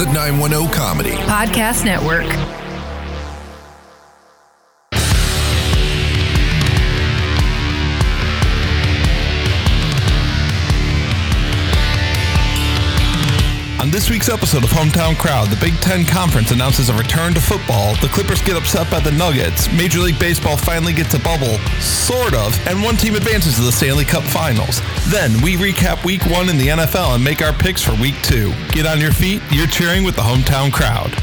The 910 Comedy Podcast Network. On this week's episode of Hometown Crowd, the Big Ten Conference announces a return to football, the Clippers get upset by the Nuggets, Major League Baseball finally gets a bubble, sort of, and one team advances to the Stanley Cup Finals. Then we recap week one in the NFL and make our picks for week two. Get on your feet, you're cheering with the Hometown Crowd.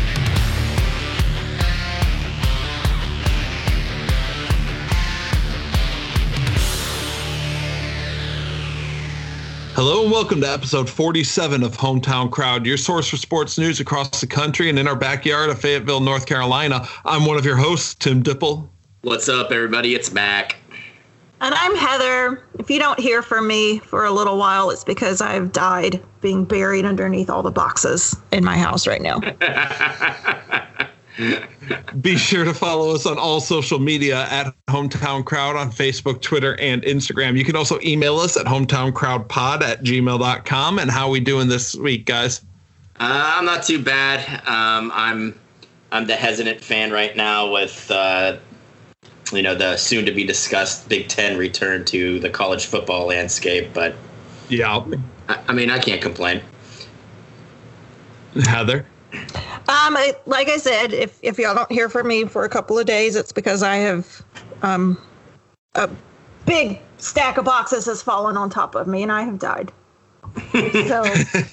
Hello and welcome to episode 47 of Hometown Crowd, your source for sports news across the country and in our backyard of Fayetteville, North Carolina. I'm one of your hosts, Tim Dipple. What's up, everybody? It's Mac. And I'm Heather. If you don't hear from me for a little while, it's because I've died being buried underneath all the boxes in my house right now. Be sure to follow us on all social media at Hometown Crowd on Facebook, Twitter, and Instagram. You can also email us at hometowncrowdpod at gmail.com. And how we doing this week, guys? Uh, I'm not too bad. Um, I'm I'm the hesitant fan right now with uh, you know the soon to be discussed Big Ten return to the college football landscape, but Yeah. I, I mean I can't complain. Heather? Um, I, like I said, if if y'all don't hear from me for a couple of days, it's because I have um a big stack of boxes has fallen on top of me and I have died. so,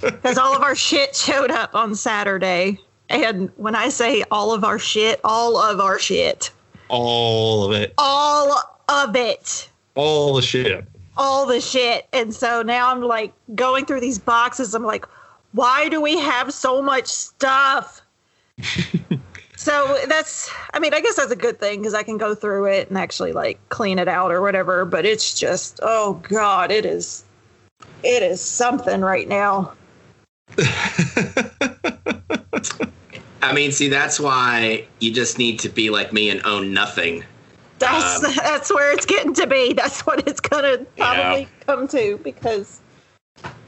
because all of our shit showed up on Saturday, and when I say all of our shit, all of our shit, All of it. all of it. All the shit. all the shit. And so now I'm like going through these boxes. I'm like, why do we have so much stuff? so that's, I mean, I guess that's a good thing because I can go through it and actually like clean it out or whatever. But it's just, oh God, it is, it is something right now. I mean, see that's why you just need to be like me and own nothing. That's Um, that's where it's getting to be. That's what it's gonna probably come to because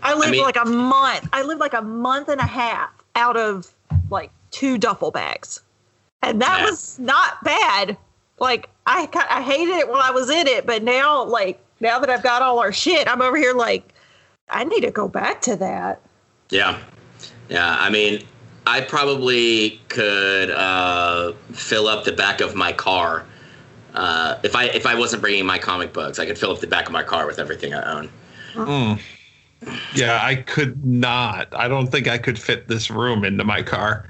I lived mean- like a month. I lived like a month and a half out of like two duffel bags, and that Yeah. was not bad. Like I I hated it while I was in it, but now like now that I've got all our shit, I'm over here like I need to go back to that. Yeah, yeah. I mean, I probably could uh, fill up the back of my car uh, if I if I wasn't bringing my comic books. I could fill up the back of my car with everything I own. Mm. Yeah, I could not. I don't think I could fit this room into my car.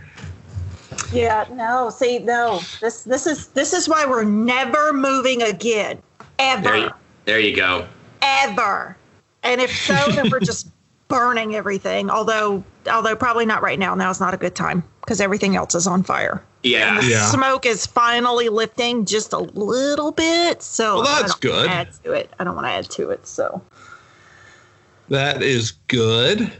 Yeah, no, see, no. This this is this is why we're never moving again, ever. There, you, there you go. ever. And if so, then we're just burning everything. Although, although probably not right now. Now is not a good time because everything else is on fire. Yeah, The Yeah. smoke is finally lifting just a little bit. So Well, that's good. Add to it. I don't want to add to it. So. That is good.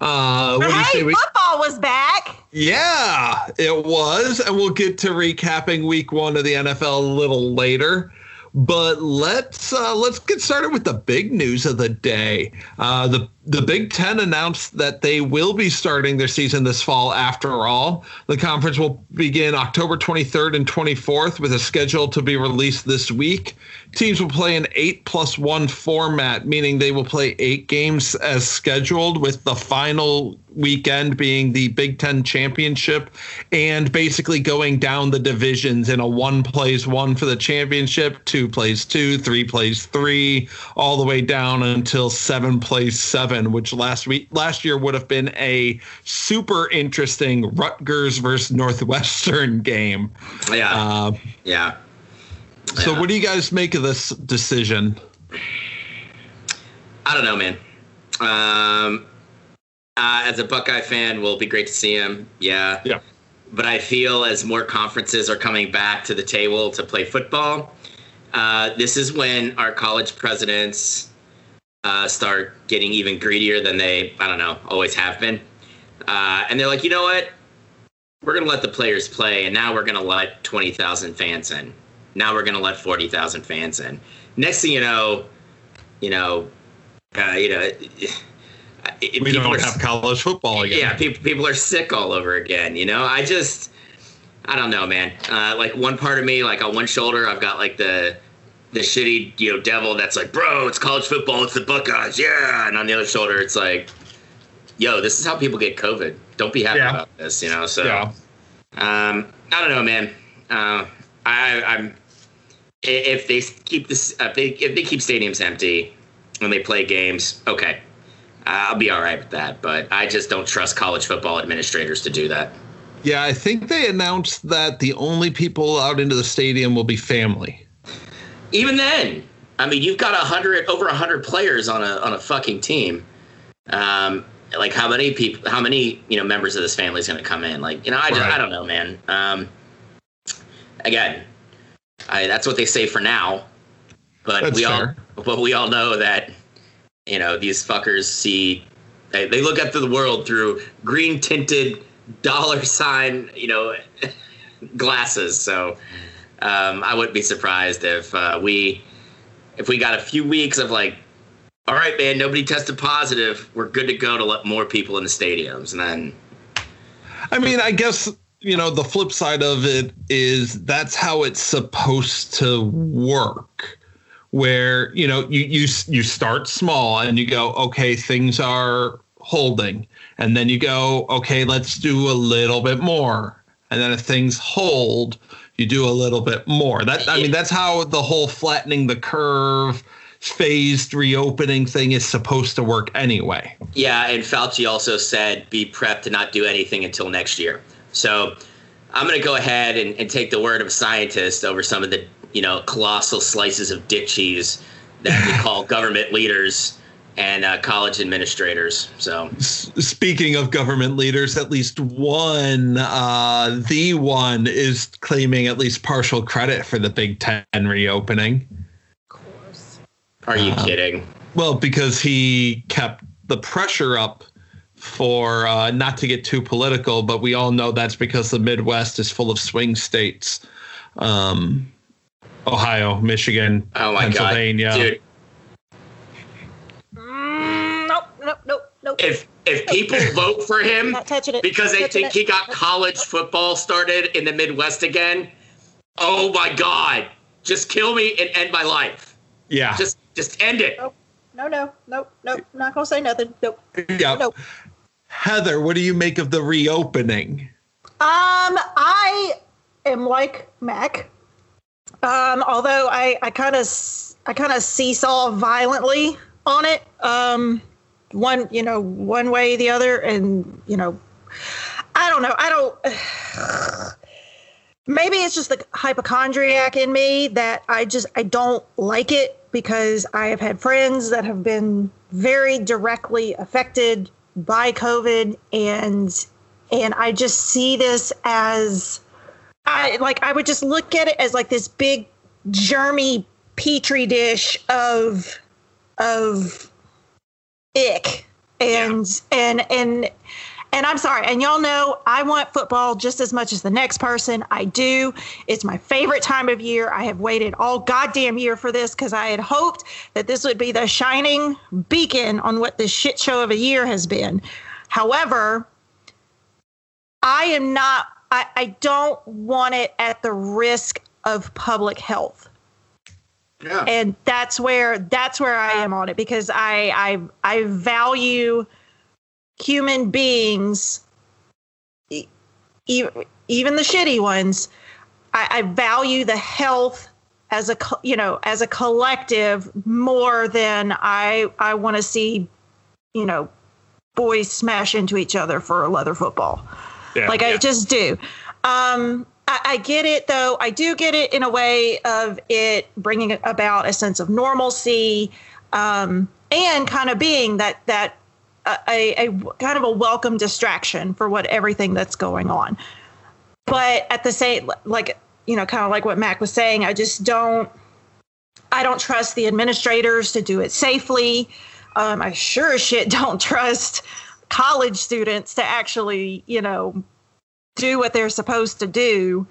Uh, what But hey? We, football was back. yeah, it was. And we'll get to recapping week one of the NFL a little later. But let's uh, let's get started with the big news of the day. Uh, the the Big Ten announced that they will be starting their season this fall. After all, the conference will begin October 23rd and 24th with a schedule to be released this week. Teams will play an eight plus one format, meaning they will play eight games as scheduled, with the final weekend being the Big Ten championship, and basically going down the divisions in a one plays one for the championship, two plays two, three plays three, all the way down until seven plays seven, which last week last year would have been a super interesting Rutgers versus Northwestern game. yeah, Uh, yeah. so, Yeah. what do you guys make of this decision? I don't know, man. Um, uh, as a Buckeye fan, will be great to see him. Yeah. Yeah. But I feel as more conferences are coming back to the table to play football, uh, this is when our college presidents uh, start getting even greedier than they, I don't know, always have been. Uh, and they're like, you know what? We're going to let the players play, and now we're going to let 20,000 fans in. Now we're going to let 40,000 fans in. Next thing you know, you know, uh, you know, we don't have college football again. Yeah, people people are sick all over again. You know, I just I don't know, man. Uh, like one part of me, like on one shoulder, I've got like the the shitty you know devil that's like, bro, it's college football, it's the Buckeyes, yeah. And on the other shoulder, it's like, yo, this is how people get COVID. Don't be happy yeah. about this, you know. So, yeah. um, I don't know, man. Uh, I, I'm if they keep this, if they if they keep stadiums empty when they play games, okay, I'll be all right with that. But I just don't trust college football administrators to do that. Yeah, I think they announced that the only people out into the stadium will be family. Even then, I mean, you've got a hundred over a hundred players on a on a fucking team. Um, like how many people, how many you know members of this family is going to come in? Like you know, I just right. I don't know, man. Um, again, I, that's what they say for now. But that's we fair. all but we all know that you know these fuckers see they, they look up to the world through green tinted dollar sign you know glasses. So um, I wouldn't be surprised if uh, we if we got a few weeks of like all right, man, nobody tested positive. We're good to go to let more people in the stadiums. And then. I mean, I guess, you know, the flip side of it is that's how it's supposed to work. Where, you know, you, you, you start small and you go, okay, things are holding. And then you go, okay, let's do a little bit more. And then if things hold, you do a little bit more. That I mean, that's how the whole flattening the curve phased reopening thing is supposed to work anyway. Yeah, and Fauci also said be prepped to not do anything until next year. So I'm going to go ahead and, and take the word of a scientist over some of the you know colossal slices of dick cheese that we call government leaders and uh, college administrators. So, speaking of government leaders, at least one, uh, the one, is claiming at least partial credit for the Big Ten reopening. Of course. Are you uh, kidding? Well, because he kept the pressure up for uh, not to get too political, but we all know that's because the Midwest is full of swing states. Um, Ohio, Michigan, oh Pennsylvania. God. Dude. Mm, nope, nope, nope, nope. If if people vote for him because they think it. he got college football started in the Midwest again, oh my God, just kill me and end my life. Yeah. Just just end it. Nope. No, no, nope, nope. Not gonna say nothing. Nope. Yeah. Nope. Heather, what do you make of the reopening? Um, I am like Mac. Um, although I I kind of I kind of seesaw violently on it. Um, one you know one way the other, and you know, I don't know. I don't. maybe it's just the hypochondriac in me that I just I don't like it because I have had friends that have been very directly affected by COVID and and I just see this as I like I would just look at it as like this big germy petri dish of of ick and yeah. and and and I'm sorry, and y'all know I want football just as much as the next person. I do. It's my favorite time of year. I have waited all goddamn year for this because I had hoped that this would be the shining beacon on what this shit show of a year has been. However, I am not, I, I don't want it at the risk of public health. Yeah. And that's where that's where I am on it because I I I value human beings, even even the shitty ones, I, I value the health as a you know as a collective more than I I want to see you know boys smash into each other for a leather football. Yeah, like yeah. I just do. Um, I, I, get it though. I do get it in a way of it bringing about a sense of normalcy um, and kind of being that that a, a, kind of a welcome distraction for what everything that's going on. But at the same, like you know, kind of like what Mac was saying, I just don't. I don't trust the administrators to do it safely. Um, I sure as shit don't trust college students to actually, you know, do what they're supposed to do.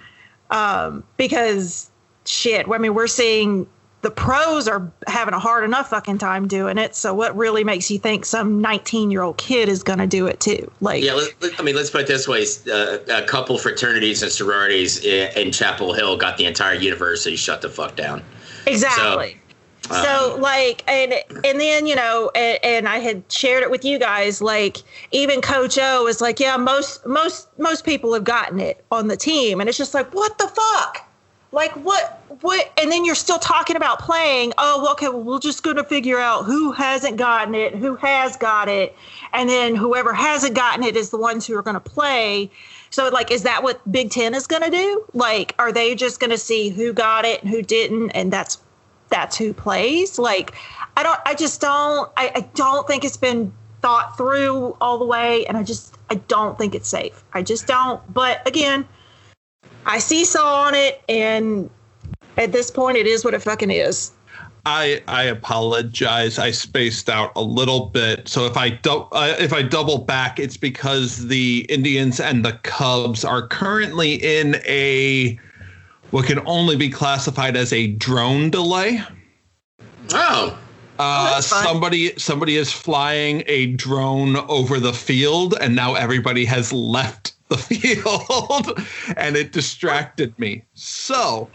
Um, because shit, I mean, we're seeing the pros are having a hard enough fucking time doing it. So what really makes you think some 19 year old kid is going to do it too? Like, yeah, let, let, I mean, let's put it this way: uh, a couple fraternities and sororities in, in, Chapel Hill got the entire university shut the fuck down. Exactly. So, like, and and then you know, and, and I had shared it with you guys. Like, even Coach O was like, "Yeah, most most most people have gotten it on the team," and it's just like, what the fuck? like what what and then you're still talking about playing oh okay well we're just going to figure out who hasn't gotten it who has got it and then whoever hasn't gotten it is the ones who are going to play so like is that what big ten is going to do like are they just going to see who got it and who didn't and that's that's who plays like i don't i just don't I, I don't think it's been thought through all the way and i just i don't think it's safe i just don't but again I seesaw on it, and at this point, it is what it fucking is. I I apologize. I spaced out a little bit. So if I do, uh, if I double back, it's because the Indians and the Cubs are currently in a what can only be classified as a drone delay. Oh. Uh, oh, somebody somebody is flying a drone over the field, and now everybody has left the field and it distracted me. So,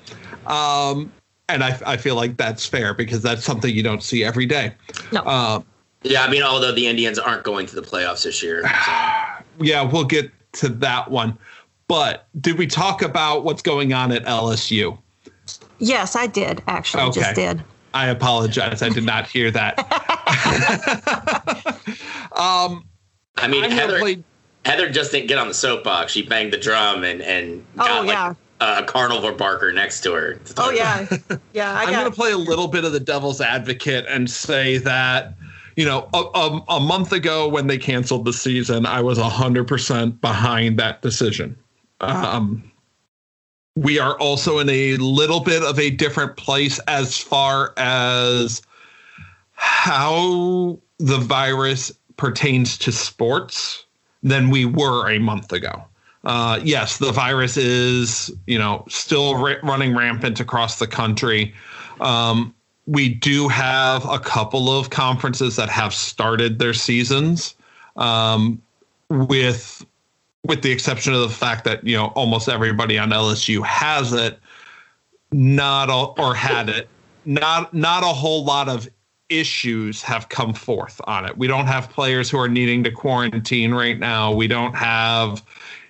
um, and I, I feel like that's fair because that's something you don't see every day. No. Uh, yeah, I mean, although the Indians aren't going to the playoffs this year. So. Yeah, we'll get to that one. But did we talk about what's going on at LSU? Yes, I did actually. Okay. Just did. I apologize. I did not hear that. um, I mean, Heather, played, Heather just didn't get on the soapbox. She banged the drum and and oh, got oh, yeah. like a carnival barker next to her. To oh yeah, yeah. I am going to play a little bit of the devil's advocate and say that you know a, a, a month ago when they canceled the season, I was hundred percent behind that decision. Um, we are also in a little bit of a different place as far as how the virus pertains to sports than we were a month ago. Uh, yes, the virus is, you know, still running rampant across the country. Um, we do have a couple of conferences that have started their seasons, um, with with the exception of the fact that you know almost everybody on LSU has it, not a, or had it. Not not a whole lot of issues have come forth on it. We don't have players who are needing to quarantine right now. We don't have,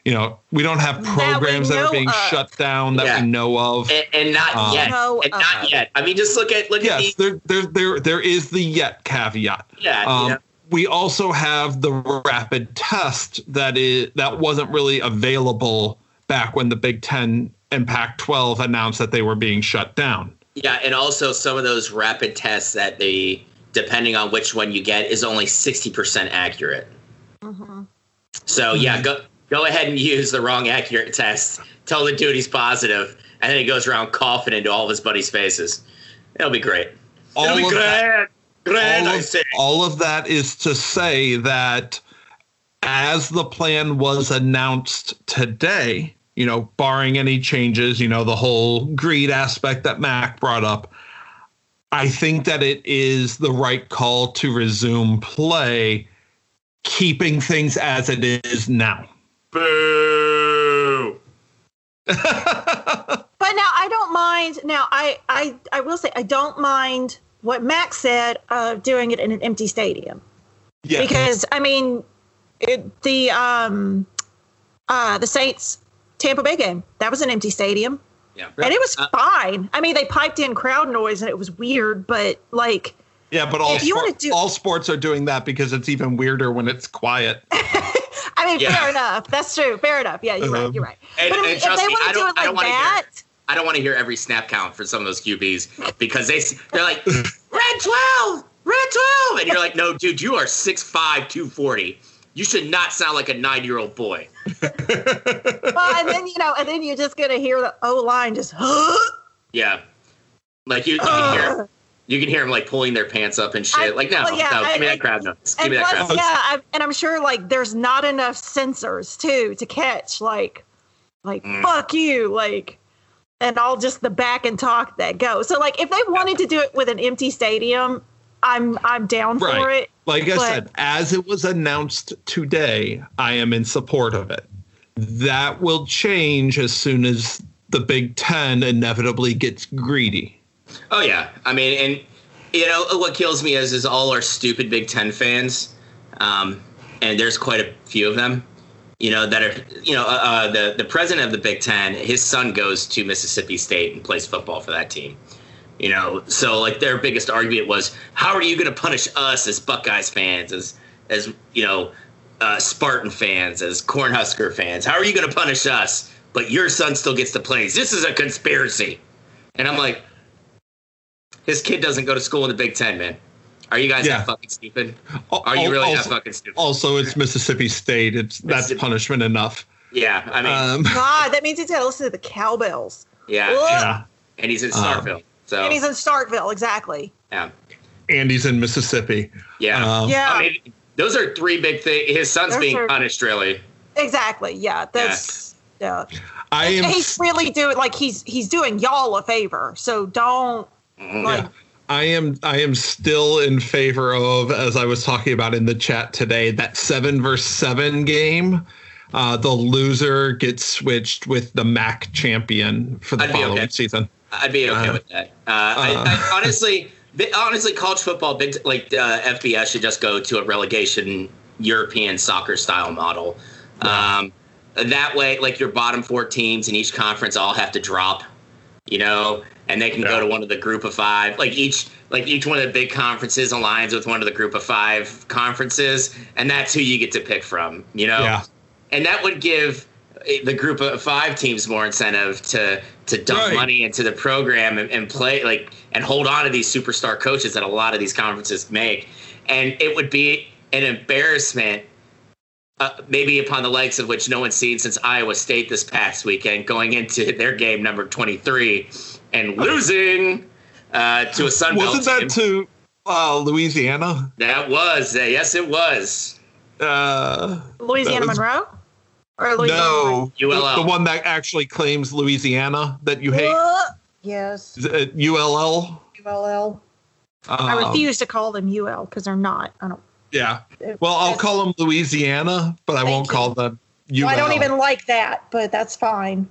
you know, we don't have programs that, that are being of. shut down that yeah. we know of, and, and not um, yet, and not yet. I mean, just look at look yes, at the- there, there, there, there is the yet caveat. Yeah. Um, yeah. We also have the rapid test that is that wasn't really available back when the Big Ten and Pac-12 announced that they were being shut down. Yeah, and also some of those rapid tests that they, depending on which one you get, is only sixty percent accurate. Mm-hmm. So yeah, go go ahead and use the wrong accurate test. Tell the dude he's positive, and then he goes around coughing into all of his buddies' faces. It'll be great. All It'll be great. That, great, all, I say. all of that is to say that as the plan was announced today, you know, barring any changes, you know, the whole greed aspect that Mac brought up, I think that it is the right call to resume play, keeping things as it is now. Boo. but now I don't mind. Now I, I I will say I don't mind what Max said of doing it in an empty stadium. Yeah. Because I mean, it, the um, uh, the Saints Tampa Bay game. That was an empty stadium. Yeah. And it was uh, fine. I mean, they piped in crowd noise and it was weird, but like. Yeah, but all, sport, do- all sports are doing that because it's even weirder when it's quiet. I mean, yeah. fair enough. That's true. Fair enough. Yeah, you're uh-huh. right. You're right. And, but I mean, if they want to do it like that. I don't want to hear every snap count for some of those QBs because they they're like red twelve, red twelve, and you're like, no, dude, you are 6'5", 240 you should not sound like a nine year old boy. well, and then you know, and then you're just gonna hear the O line just. Huh? yeah, like you, you can hear. You can hear them like pulling their pants up and shit. I, like no, well, yeah, no, give me that crowd noise. Give me that crowd Yeah, I, and I'm sure like there's not enough sensors too to catch like, like mm. fuck you, like and all just the back and talk that go. So like if they wanted to do it with an empty stadium, I'm I'm down for it. Like I But- said, as it was announced today, I am in support of it. That will change as soon as the Big Ten inevitably gets greedy. Oh yeah, I mean, and you know what kills me is is all our stupid Big Ten fans, um, and there's quite a few of them. You know that are you know uh, uh, the the president of the Big Ten. His son goes to Mississippi State and plays football for that team. You know, so like their biggest argument was, how are you going to punish us as Buckeyes fans, as as you know, uh, Spartan fans, as Cornhusker fans? How are you going to punish us? But your son still gets to play. This is a conspiracy. And I'm like, his kid doesn't go to school in the Big Ten, man. Are you guys Yeah. that fucking stupid? Are you really that fucking stupid? also, it's Mississippi State. It's that's punishment enough. Yeah, I mean, Um, God, that means he's got to listen to the cowbells. yeah, yeah, and he's in Um, Starkville, so And he's in Starkville, exactly. yeah, and he's in Mississippi. yeah. Um, Yeah. I mean, those are three big things. His son's Those being are- punished, really. Exactly. Yeah. That's yeah. I am. He's really doing like he's he's doing y'all a favor. So don't Mhm. like Yeah. I am I am still in favor of, as I was talking about in the chat today, that seven versus seven game. Uh, the loser gets switched with the MAC champion for the I'd following okay. season. I'd be okay Uh, with that. Uh, I. I, honestly, honestly, college football, big like uh, FBS should just go to a relegation European soccer style model. Um, that way, like your bottom four teams in each conference all have to drop, you know, and they can Yeah. go to one of the group of five. Like each, like each one of the big conferences aligns with one of the group of five conferences, and that's who you get to pick from. You know, Yeah. and that would give eh, the group of five teams more incentive to to dump Right. money into the program and, and play like and hold on to these superstar coaches that a lot of these conferences make and it would be an embarrassment uh, maybe upon the likes of which no one's seen since Iowa State this past weekend going into their game number 23 and losing uh, to a Sun Belt Wasn't that team. to uh, Louisiana? that was uh, yes it was Uh, Louisiana was- Monroe? Or Louisiana no, the, ULL. the one that actually claims Louisiana that you hate. Uh, yes. Is it ULL? ULL. I Um, refuse to call them UL because they're not. I don't. Yeah. Well, I'll call them Louisiana, but I won't you. call them UL. Well, I don't even like that, but that's fine.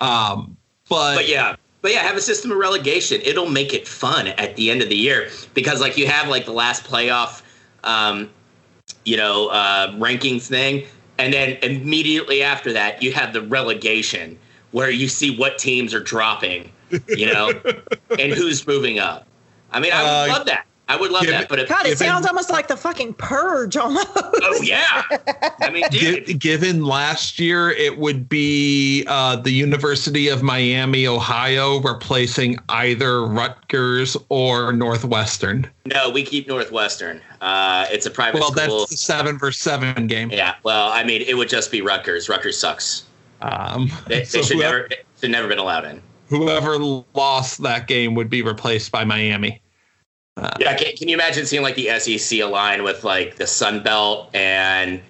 Um, but, but yeah but yeah have a system of relegation. It'll make it fun at the end of the year because like you have like the last playoff um you know uh rankings thing. And then immediately after that you have the relegation where you see what teams are dropping you know and who's moving up. I mean i would Uh, love that i would love give that but if, God, it Given- sounds almost like the fucking purge almost. oh yeah i mean dude, Gi- given last year, it would be uh, the University of Miami, Ohio, replacing either Rutgers or Northwestern. no we keep northwestern uh it's a private school. Well, school that's the seven versus seven game. yeah well i mean it would just be rutgers rutgers sucks Um, They, so they should whoever, never should never been allowed in. whoever lost that game would be replaced by Miami. Uh, Yeah, can, can you imagine seeing like the SEC align with like the Sun Belt and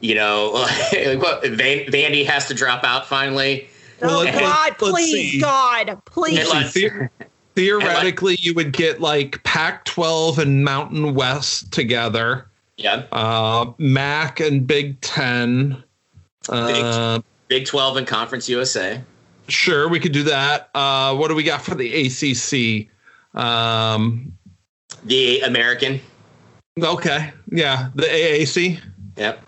you know like what Van, Vandy has to drop out finally. Well, oh let's- God, let's please, see. God, please. And like- The- theoretically, you would get like Pac-12 and Mountain West together. Yeah, uh, MAC and Big Ten. Uh, Big Twelve and Conference USA. sure, we could do that. Uh, what do we got for the ACC? Um, The American. okay, yeah, the AAC, Yep.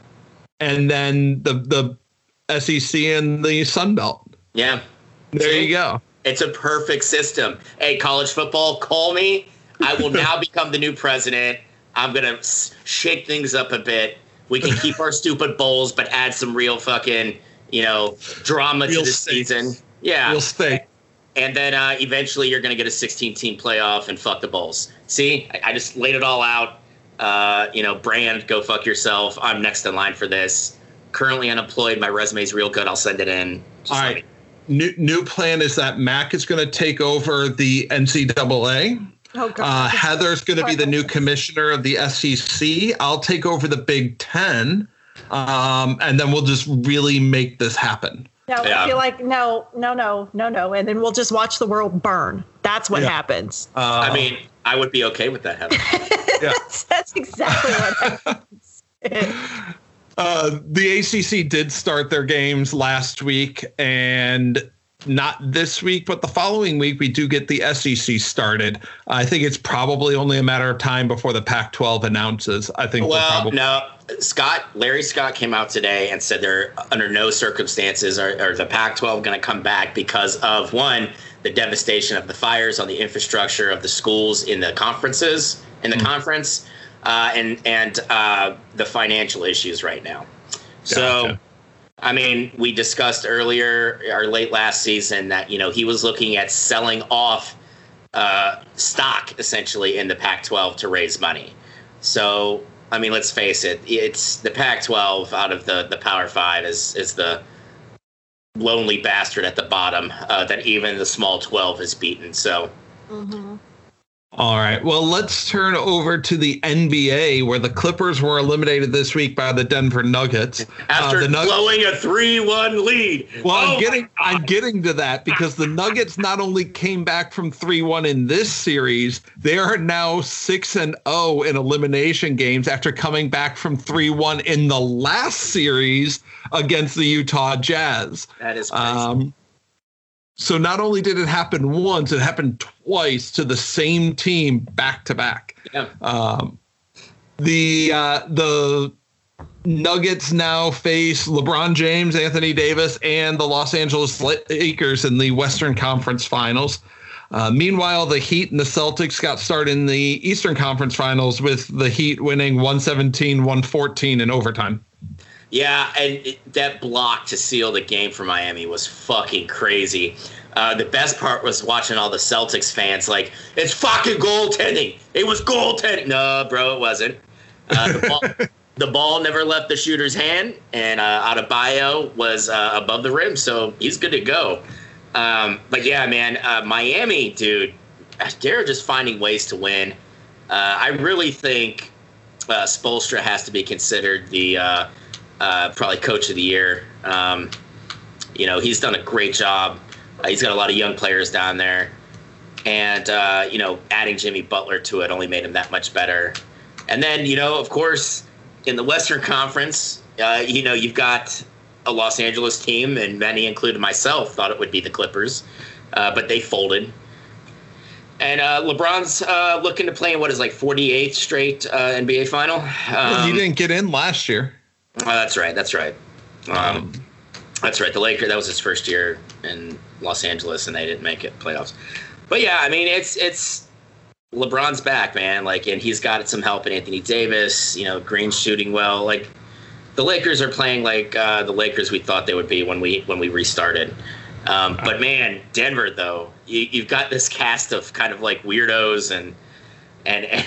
and then the the SEC and the Sun Belt. Yeah. There you go. It's a perfect system. Hey, college football, call me. I will now become the new president. I'm gonna shake things up a bit. We can keep our stupid bowls, but add some real fucking, you know, drama Real to the season. Yeah. We'll stay. And then uh, eventually you're going to get a 16 team playoff and fuck the Bulls. See, I, I just laid it all out. Uh, you know, brand, go fuck yourself. I'm next in line for this. Currently unemployed. My resume's real good. I'll send it in. Just All let right. me- New new plan is that Mac is going to take over the NCAA. oh God. Uh, Heather's going to be the new commissioner of the SEC. I'll take over the Big Ten, um, and then we'll just really make this happen. No, Yeah. I feel like no, no, no, no, no, and then we'll just watch the world burn. That's what Yeah. happens. Uh, I mean, I would be okay with that happening. Yeah. that's, that's exactly what happens. Uh, the ACC did start their games last week, and not this week, but the following week, we do get the SEC started. I think it's probably only a matter of time before the Pac 12 announces. I think we'll probably. no. Scott, Larry Scott came out today and said they're under no circumstances are, are the Pac-12 going to come back because of one, the devastation of the fires on the infrastructure of the schools in the conferences in the conference, uh, and and uh, the financial issues right now. So. I mean, we discussed earlier or late last season that you know he was looking at selling off uh, stock essentially in the Pac-12 to raise money. So, I mean, let's face it, it's the Pac-12 out of the the Power Five is is the lonely bastard at the bottom uh, that even the small 12 has beaten. So, Mhm. All right. Well, let's turn over to the NBA, where the Clippers were eliminated this week by the Denver Nuggets. after uh, the Nug- blowing a 3-1 lead, Well, Oh I'm getting I'm getting to that because the Nuggets not only came back from 3-1 in this series, they are now 6 and 0 in elimination games after coming back from 3-1 in the last series against the Utah Jazz. that is crazy. Um, so not only did it happen once, it happened twice to the same team back to back. yeah. Um, the uh, the Nuggets now face LeBron James, Anthony Davis, and the Los Angeles Lakers in the Western Conference Finals. Uh, meanwhile, the Heat and the Celtics got started in the Eastern Conference Finals with the Heat winning 117 114 in overtime. Yeah, and it, that block to seal the game for Miami was fucking crazy. Uh, the best part was watching all the Celtics fans like, it's fucking goaltending. It was goaltending. No, bro, it wasn't. Uh, the, ball, the ball never left the shooter's hand, and uh, Adebayo was uh, above the rim, so he's good to go. Um, but yeah, man, uh, Miami, dude, they're just finding ways to win. Uh, I really think uh, Spoelstra has to be considered the uh, probably coach of the year. Um, you know, he's done a great job. Uh, he's got a lot of young players down there, and uh, you know, adding Jimmy Butler to it only made him that much better. And then, you know, of course, in the Western Conference, uh, you know, you've got a Los Angeles team, and many, including myself, thought it would be the Clippers, uh, but they folded. And uh, LeBron's uh, looking to play in what is like 48th straight uh, NBA final. Um, he didn't get in last year. Oh, that's right. That's right. Um, that's right. The Lakers. That was his first year in Los Angeles, and they didn't make it playoffs. But yeah, I mean, it's it's LeBron's back, man. Like, and he's got some help in Anthony Davis. You know, Green's shooting well. Like, the Lakers are playing like uh, the Lakers we thought they would be when we when we restarted. Um, but man, Denver though, you, you've got this cast of kind of like weirdos and and.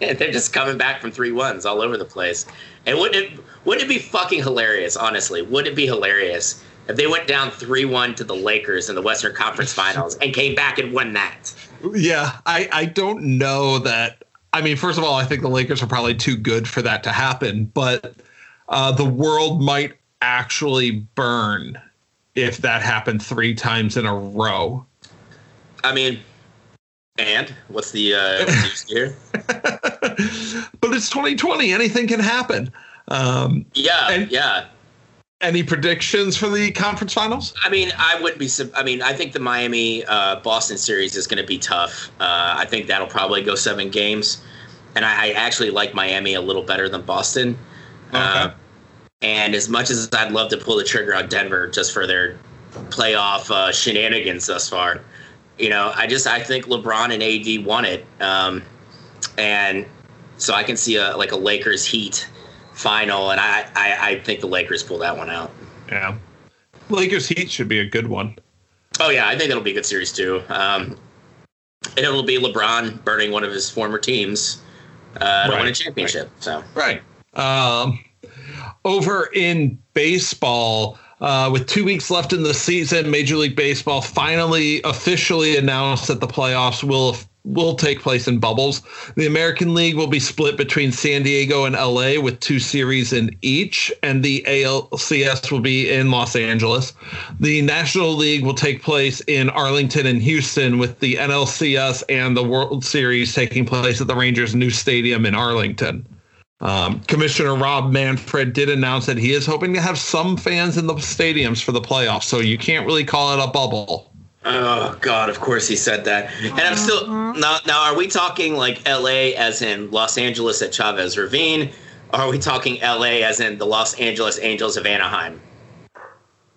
and they're just coming back from three ones all over the place. And wouldn't it wouldn't it be fucking hilarious? Honestly, wouldn't it be hilarious if they went down three one to the Lakers in the Western Conference Finals and came back and won that? Yeah, I, I don't know that. I mean, first of all, I think the Lakers are probably too good for that to happen, but uh, the world might actually burn if that happened three times in a row. I mean, and what's the uh, what's here? but it's 2020. Anything can happen. Um, Yeah, And- yeah. any predictions for the conference finals? I mean, I wouldn't be. I mean, I think the Miami uh, Boston series is going to be tough. Uh, I think that'll probably go seven games, and I, I actually like Miami a little better than Boston. Uh, and as much as I'd love to pull the trigger on Denver just for their playoff uh, shenanigans thus far, you know, I just I think LeBron and AD won it, um, and so I can see a like a Lakers Heat final, and I, I I think the Lakers pull that one out. Yeah. Lakers Heat should be a good one. Oh yeah, I think that'll be a good series too. Um, and it'll be LeBron burning one of his former teams uh, to win a Right, championship. So Right. Um, over in baseball, uh, with two weeks left in the season, Major League Baseball finally officially announced that the playoffs will will take place in bubbles. The American League will be split between San Diego and LA with two series in each, and the ALCS will be in Los Angeles. The National League will take place in Arlington and Houston, with the NLCS and the World Series taking place at the Rangers' new stadium in Arlington. Um, Commissioner Rob Manfred did announce that he is hoping to have some fans in the stadiums for the playoffs, so you can't really call it a bubble. Oh God! Of course he said that. And I'm still now. Now, are we talking like L.A. as in Los Angeles at Chavez Ravine? Or are we talking L.A. as in the Los Angeles Angels of Anaheim?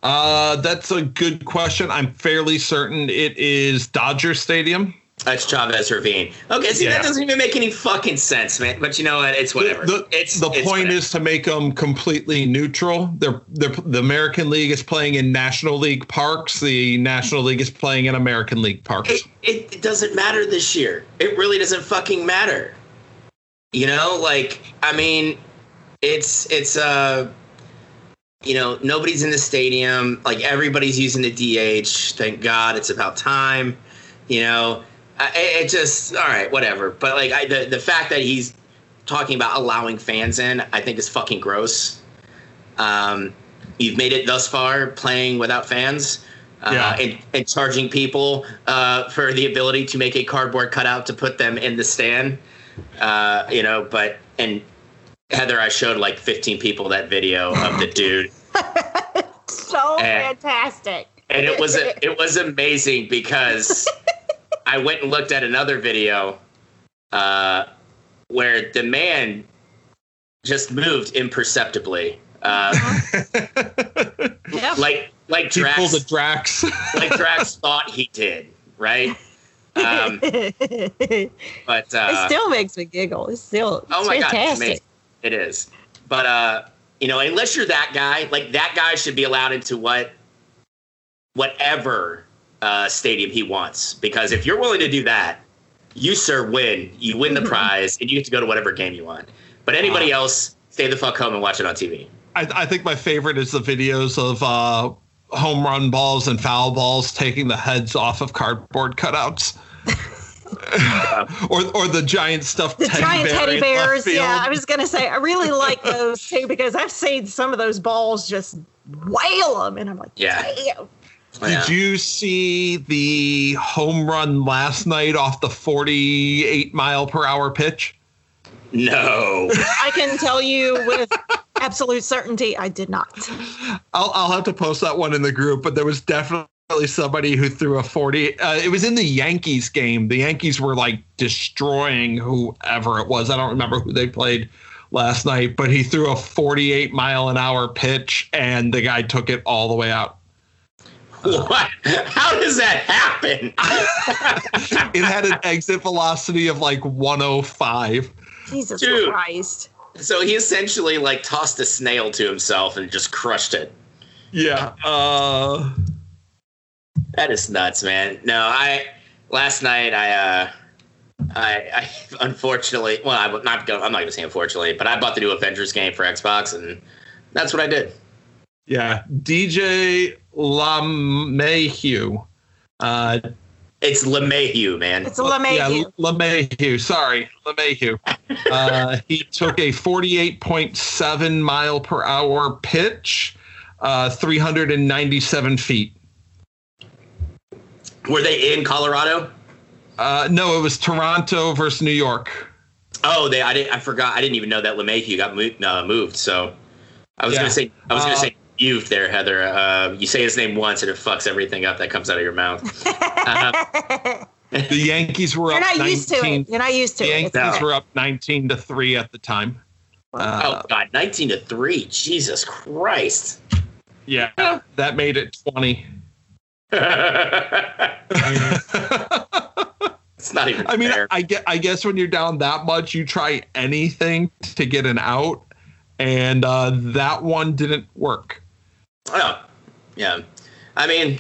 Uh, that's a good question. I'm fairly certain it is Dodger Stadium. That's Chavez Ravine. Okay, see Yeah. that doesn't even make any fucking sense, man. But you know what? It's whatever. The, it's the it's point whatever. is to make them completely neutral. They're, they're, the American League is playing in National League parks. The National League is playing in American League parks. it, it, it doesn't matter this year. It really doesn't fucking matter. You know, like I mean, it's it's uh you know, nobody's in the stadium. Like everybody's using the DH. Thank God, it's about time. You know, it, it just all right, whatever. But like I, the the fact that he's talking about allowing fans in, I think is fucking gross. Um, you've made it thus far playing without fans. Uh, Yeah. and, and charging people uh, for the ability to make a cardboard cutout to put them in the stand. Uh, you know, but and Heather, I showed like 15 people that video of the dude, So Eh. fantastic. and it was a, it was amazing because I went and looked at another video uh, where the man just moved imperceptibly, uh, Yeah. like like he pulled Drax, a Drax. like Drax thought he did, right? Um, it but uh, still makes me giggle. It's still Oh it's my god, it's fantastic. amazing. It is. But uh, you know, unless you're that guy, like that guy should be allowed into what whatever uh, stadium he wants. Because if you're willing to do that, you sir win. You win the prize, and you get to go to whatever game you want. But anybody else, stay the fuck home and watch it on TV. I, I think my favorite is the videos of uh, home run balls and foul balls taking the heads off of cardboard cutouts. or or the giant stuffed The teddy giant bear teddy bears. Yeah. I was gonna say I really like those too because I've seen some of those balls just whale them, and I'm like, Yeah. damn. Did you see the home run last night off the 48 mile per hour pitch? No. I can tell you with absolute certainty, I did not. I'll, I'll have to post that one in the group, but there was definitely somebody who threw a 40. Uh, it was in the Yankees game. The Yankees were like destroying whoever it was. I don't remember who they played last night, but he threw a 48 mile an hour pitch and the guy took it all the way out. what? How does that happen? It had an exit velocity of like 105. Jesus Dude. Christ. so he essentially like tossed a snail to himself and just crushed it. Yeah. Uh, That is nuts, man. No, I last night I uh I, I unfortunately well I'm not gonna I'm not gonna say unfortunately, but I bought the new Avengers game for Xbox and that's what I did. Yeah. DJ LaMahieu. Uh, It's LeMahieu, man. It's a LeMahieu. Yeah, LeMahieu. Sorry, LeMahieu. Uh, he took a 48.7 mile per hour pitch, uh, 397 feet. Were they in Colorado? Uh, no, it was Toronto versus New York. Oh, they I didn't I forgot I didn't even know that LeMahieu got moved, uh, moved. So I was Yeah. gonna say I was gonna Uh, say you've there, Heather. Uh, you say his name once and it fucks everything up that comes out of your mouth. Uh, The Yankees were You're up not used to 19. it. You're not used to The it. Yankees It's were up 19 to three at the time. Uh, oh God, nineteen to three. Jesus Christ. yeah, that made it 20. it's not even I mean, fair. I get. I guess when you're down that much, you try anything to get an out, and uh, that one didn't work. Oh, yeah. I mean,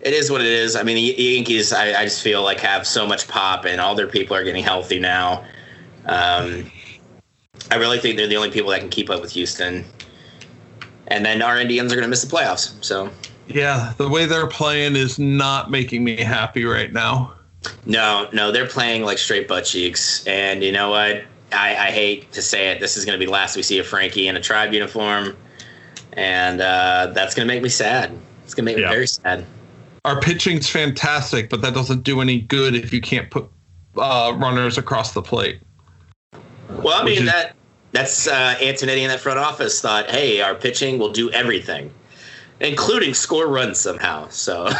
it is what it is. I mean, the Yankees, I, I just feel like have so much pop, and all their people are getting healthy now. Um, I really think they're the only people that can keep up with Houston. And then our Indians are going to miss the playoffs. So, Yeah, the way they're playing is not making me happy right now. No, no, they're playing like straight butt cheeks. And you know what? I, I hate to say it. This is going to be the last we see of Frankie in a tribe uniform. And uh, that's going to make me sad. It's going to make Yeah. me very sad. Our pitching's fantastic, but that doesn't do any good if you can't put uh, runners across the plate. Well, I mean, is- that that's uh, Antonetti in that front office thought, hey, our pitching will do everything, including score runs somehow. So,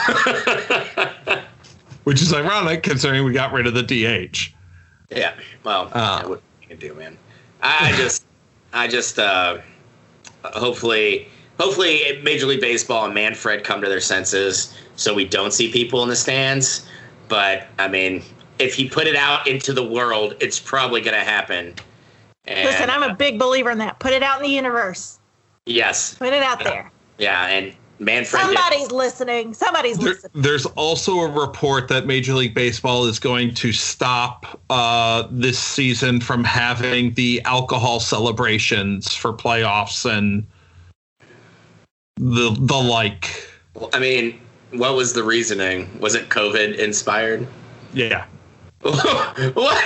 Which is ironic considering we got rid of the DH. yeah, well, Uh. yeah, what you can do, man. I I just, I just, uh, hopefully, hopefully, Major League Baseball and Manfred come to their senses, so we don't see people in the stands. But I mean, if you put it out into the world, it's probably going to happen. And, Listen, I'm a uh, big believer in that. Put it out in the universe. yes, Put it out there. yeah, and Manfred. did- Somebody's listening. Somebody's There, listening. there's also a report that Major League Baseball is going to stop uh, this season from having the alcohol celebrations for playoffs and the the like. Well, I mean, what was the reasoning? Was it COVID inspired? Yeah. what?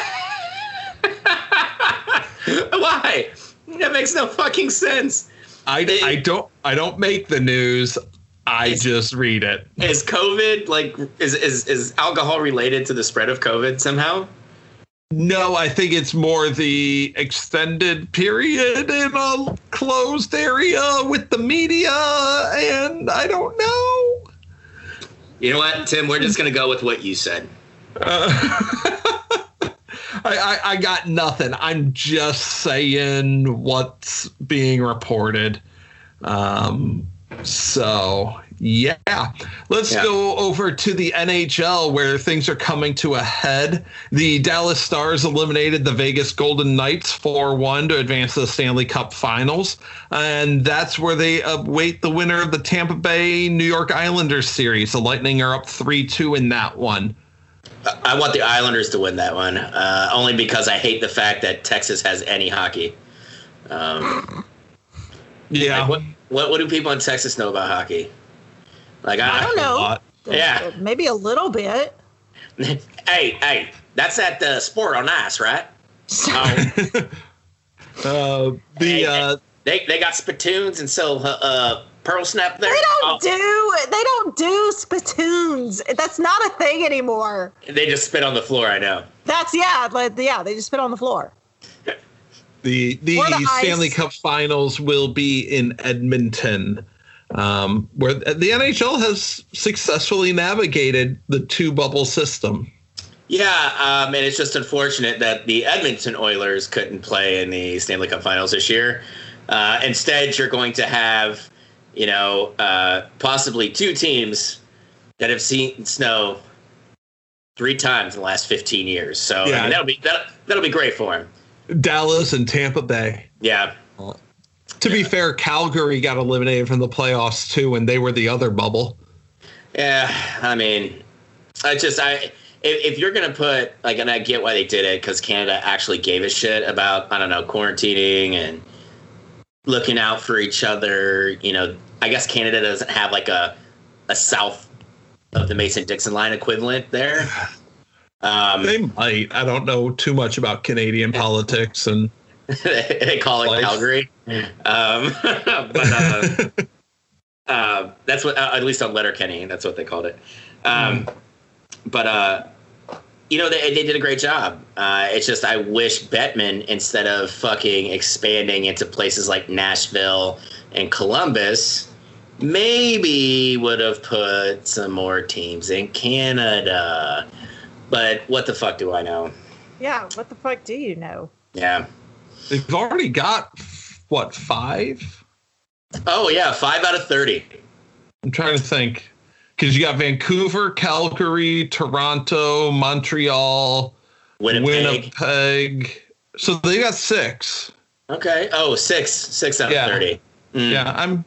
Why? That makes no fucking sense. I, I don't I don't make the news. I just read it. Is COVID like is is is alcohol related to the spread of COVID somehow? No, I think it's more the extended period in a closed area with the media, and I don't know. You know what, Tim? We're just gonna go with what you said. Uh, I, I, I got nothing. I'm just saying what's being reported. Um, so yeah, let's Yeah. go over to the NHL where things are coming to a head. The Dallas Stars eliminated the Vegas Golden Knights 4-1 to advance to the Stanley Cup Finals, and that's where they await the winner of the Tampa Bay New York Islanders series. The Lightning are up 3-2 in that one. I want the Islanders to win that one, uh, only because I hate the fact that Texas has any hockey. Um, Yeah. like, what, what what do people in Texas know about hockey? Like I don't know. lot. Yeah. Maybe a little bit. hey, hey, that's at the sport on ice, right? Oh, Uh, the uh, they they got spittoons and so uh, uh, pearl snap there. They don't Oh, do they don't do spittoons. That's not a thing anymore. they just spit on the floor. I know. That's yeah, like yeah, they just spit on the floor. the the the Stanley ice. Cup Finals will be in Edmonton, um, where the NHL has successfully navigated the two bubble system. Yeah, um, and it's just unfortunate that the Edmonton Oilers couldn't play in the Stanley Cup Finals this year. Uh, instead, you're going to have, you know, uh, possibly two teams that have seen snow three times in the last 15 years. So I Yeah. mean, that'll be that'll, that'll be great for him. Dallas and Tampa Bay. Yeah, To be fair, Calgary got eliminated from the playoffs too, and they were the other bubble. Yeah, I mean, I just I if, if you're gonna put like, and I get why they did it because Canada actually gave a shit about I don't know quarantining and looking out for each other. You know, I guess Canada doesn't have like a a south of the Mason Dixon line equivalent there. Um, They might. I don't know too much about Canadian politics and they call it Life. Calgary. Um, but uh, uh, that's what, uh, at least on Letterkenny, that's what they called it. Um, But, uh, you know, they, they did a great job. Uh, it's just, I wish Bettman, instead of fucking expanding into places like Nashville and Columbus, maybe would have put some more teams in Canada. But what the fuck do I know? Yeah, what the fuck do you know? Yeah. they've already got what five? Oh, yeah, five out of 30. I'm trying to think because you got Vancouver, Calgary, Toronto, Montreal, Winnipeg. Winnipeg. So they got six. Okay. Oh, six, six out Yeah. of thirty. Mm. Yeah, I'm.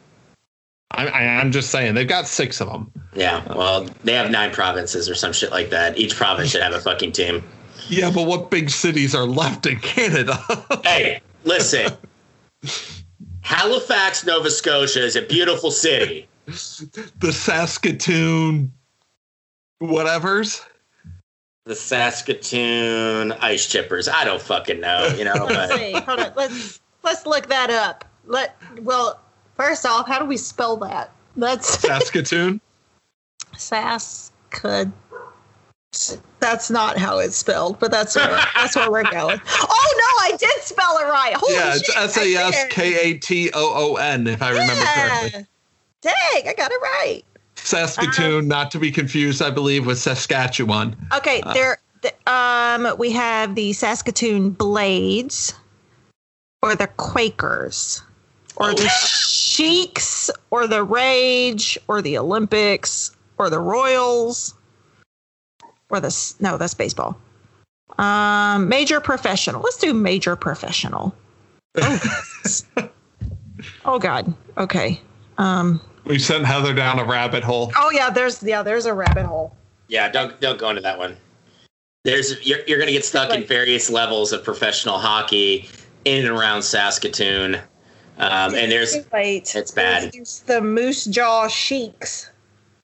I'm, I'm just saying they've got six of them. Yeah. Well, they have nine provinces or some shit like that. Each province should have a fucking team. Yeah, but what big cities are left in Canada? Hey, listen. Halifax, Nova Scotia is a beautiful city. the Saskatoon, whatevers. the Saskatoon Ice Chippers. I don't fucking know, you know. Let's But see. Hold on. Let's let's look that up. Let well, first off, how do we spell that? That's Saskatoon. Saskatoon. That's not how it's spelled, but that's where, that's where we're going. Oh no, I did spell it right. Holy yeah, shit, it's S A S. K A T O O N, if I remember correctly. Yeah. Dang, I got it right. Saskatoon, not to be confused, I believe, with Saskatchewan. Okay, Uh. there. th- Um, we have the Saskatoon Blades, or the Quakers, or the Sheiks, or the Rage, or the Olympics, or the Royals, or the no, that's baseball. Um, major professional. Let's do major professional. Oh, oh God. Okay. Um. We sent Heather down a rabbit hole. Oh yeah. There's yeah. There's a rabbit hole. yeah, don't don't go into that one. There's you're you're gonna get stuck in various levels of professional hockey in and around Saskatoon. Um, and there's Wait. it's bad. There's the Moose Jaw Sheiks.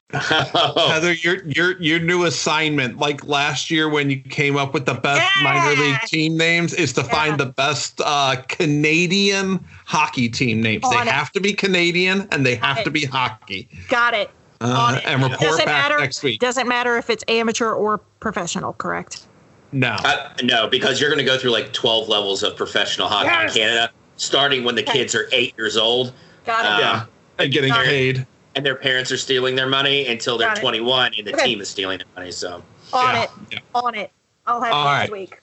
Heather, your your your new assignment, like last year when you came up with the best Yeah. minor league team names, is to Yeah. find the best uh, Canadian hockey team names. On they it. have to be Canadian and they have it. to be hockey. Got it. Uh, it. and report Doesn't back matter. next week. Doesn't matter if it's amateur or professional. Correct. No. Uh, no, because you're going to go through like 12 levels of professional hockey Yes. in Canada, starting when the Okay. kids are eight years old Got it. Uh, yeah. And getting Got it. paid. and their parents are stealing their money until they're 21 and the Okay. team is stealing their money. So, On Yeah. it. Yeah. On it. I'll have All it right. next week.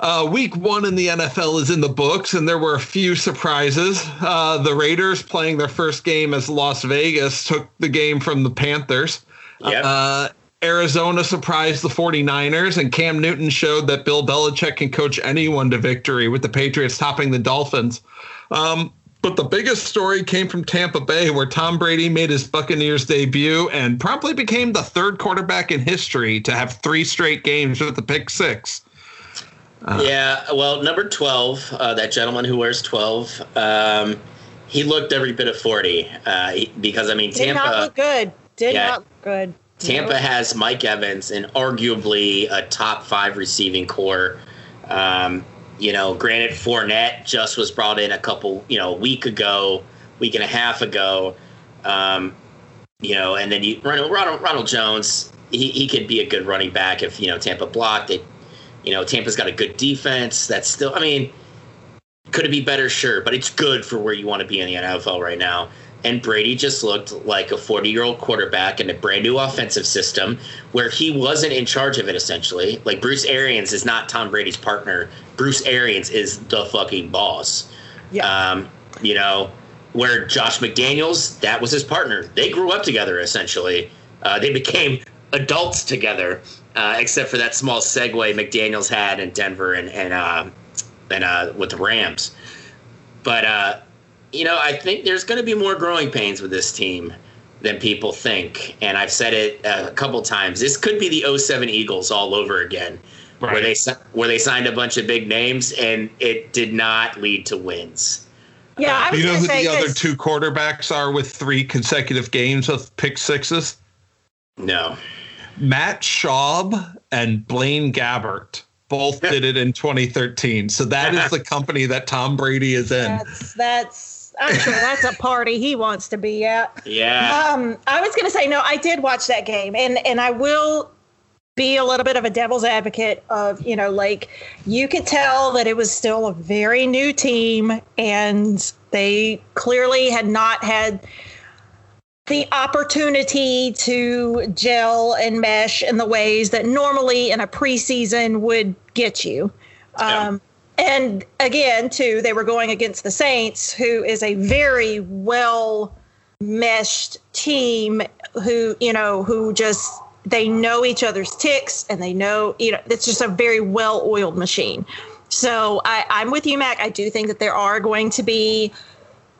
Uh, week one in the NFL is in the books, and there were a few surprises. Uh, the Raiders, playing their first game as Las Vegas, took the game from the Panthers. yep. Uh, Arizona surprised the 49ers, and Cam Newton showed that Bill Belichick can coach anyone to victory, with the Patriots topping the Dolphins. Um, but the biggest story came from Tampa Bay, where Tom Brady made his Buccaneers debut and promptly became the third quarterback in history to have three straight games with the pick six. Uh, yeah. Well, number 12, uh, that gentleman who wears 12, um, he looked every bit of 40 uh, because, I mean, Did not Tampa. look good. Did Yeah. not look good. Tampa Nope. has Mike Evans and arguably a top five receiving corps. Um, you know, granted, Fournette just was brought in a couple, you know, a week ago, week and a half ago. Um, you know, and then you Ronald, Ronald, Ronald Jones, he, he could be a good running back if, you know, Tampa blocked it. You know, Tampa's got a good defense. That's still, I mean, could it be better? Sure, but it's good for where you want to be in the NFL right now. And Brady just looked like a 40 year old quarterback in a brand new offensive system where he wasn't in charge of it essentially. Like Bruce Arians is not Tom Brady's partner. Bruce Arians is the fucking boss. Yeah. Um, you know, where Josh McDaniels, that was his partner. They grew up together essentially. Uh, they became adults together, uh, except for that small segue McDaniels had in Denver and and uh, and uh, with the Rams. But uh, you know, I think there's going to be more growing pains with this team than people think, and I've said it uh, a couple times. This could be the 07 Eagles all over again, where they where they signed a bunch of big names and it did not lead to wins. yeah, I was you know who say the other two quarterbacks are with three consecutive games of pick sixes? No. Matt Schaub and Blaine Gabbert both did it in 2013. So that is the company that Tom Brady is in. That's that's. I'm sure that's a party he wants to be at. Yeah. Um, I was gonna say no. I did watch that game, and and I will be a little bit of a devil's advocate of you know like you could tell that it was still a very new team, and they clearly had not had the opportunity to gel and mesh in the ways that normally in a preseason would get you. Yeah. Um, and again, too, they were going against the Saints, who is a very well meshed team who, you know, who just they know each other's ticks and they know, you know, it's just a very well oiled machine. So I, I'm with you, Mac. I do think that there are going to be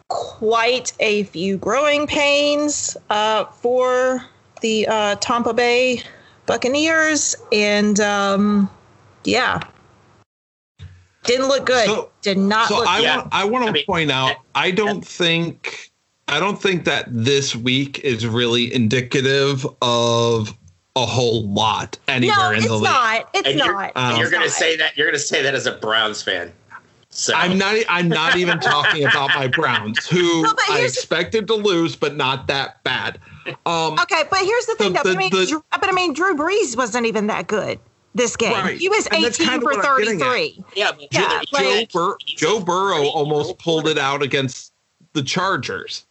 quite a few growing pains uh, for the uh, Tampa Bay Buccaneers. And um, yeah, didn't look good. So- Did not So look I Yeah. want I want to I mean, point out I don't think I don't think that this week is really indicative of a whole lot anywhere no, in the league. not. It's And you're, not. Um, you're gonna say that you're gonna say that as a Browns fan. So I'm not. I'm not even talking about my Browns, who No, I expected to lose, but not that bad. Um, Okay, but here's the thing, The- though. the- I mean, the- Drew, but I mean, Drew Brees wasn't even that good this game. Right. He was 18 kinda for what I'm getting at. 33. yeah, but Yeah, Drew- like- Joe, Bur- Joe Burrow almost pulled it out against the Chargers.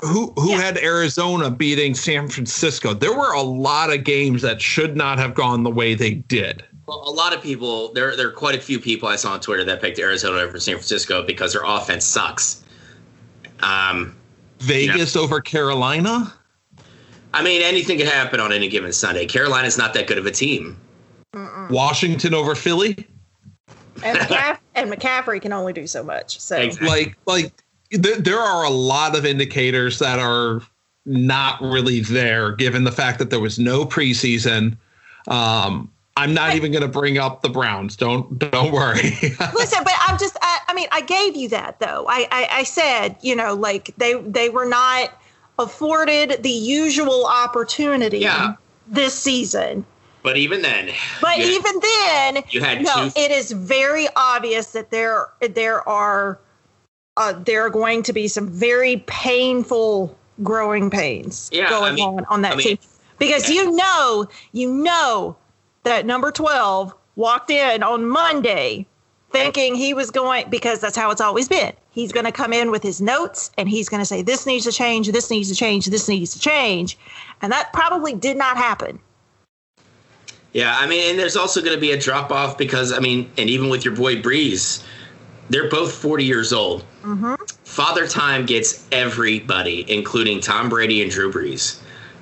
Who who Yeah. had Arizona beating San Francisco? There were a lot of games that should not have gone the way they did. Well, a lot of people there there are quite a few people I saw on Twitter that picked Arizona over San Francisco because their offense sucks. Um, Vegas over Carolina. I mean, anything could happen on any given Sunday. Carolina's not that good of a team. Washington over Philly. And, McCaff- and McCaffrey can only do so much. So Exactly. Like like there, there are a lot of indicators that are not really there, given the fact that there was no preseason. Um, I'm not even going to bring up the Browns. Don't don't worry. listen, but I'm just, I, I mean, I gave you that though. I, I, I said, you know, like they, they were not afforded the usual opportunity Yeah. this season. But even then, But you, even then, you had no, two. it is very obvious that there there are uh, there are going to be some very painful growing pains Yeah, I going mean- on on that I mean- team because you know you know that number 12 walked in on Monday thinking he was going because that's how it's always been. He's going to come in with his notes and he's going to say this needs to change, this needs to change, this needs to change. And that probably did not happen. Yeah, I mean, and there's also going to be a drop off because I mean, and even with your boy Brees, they're both 40 years old. Mhm. Father Time gets everybody, including Tom Brady and Drew Brees.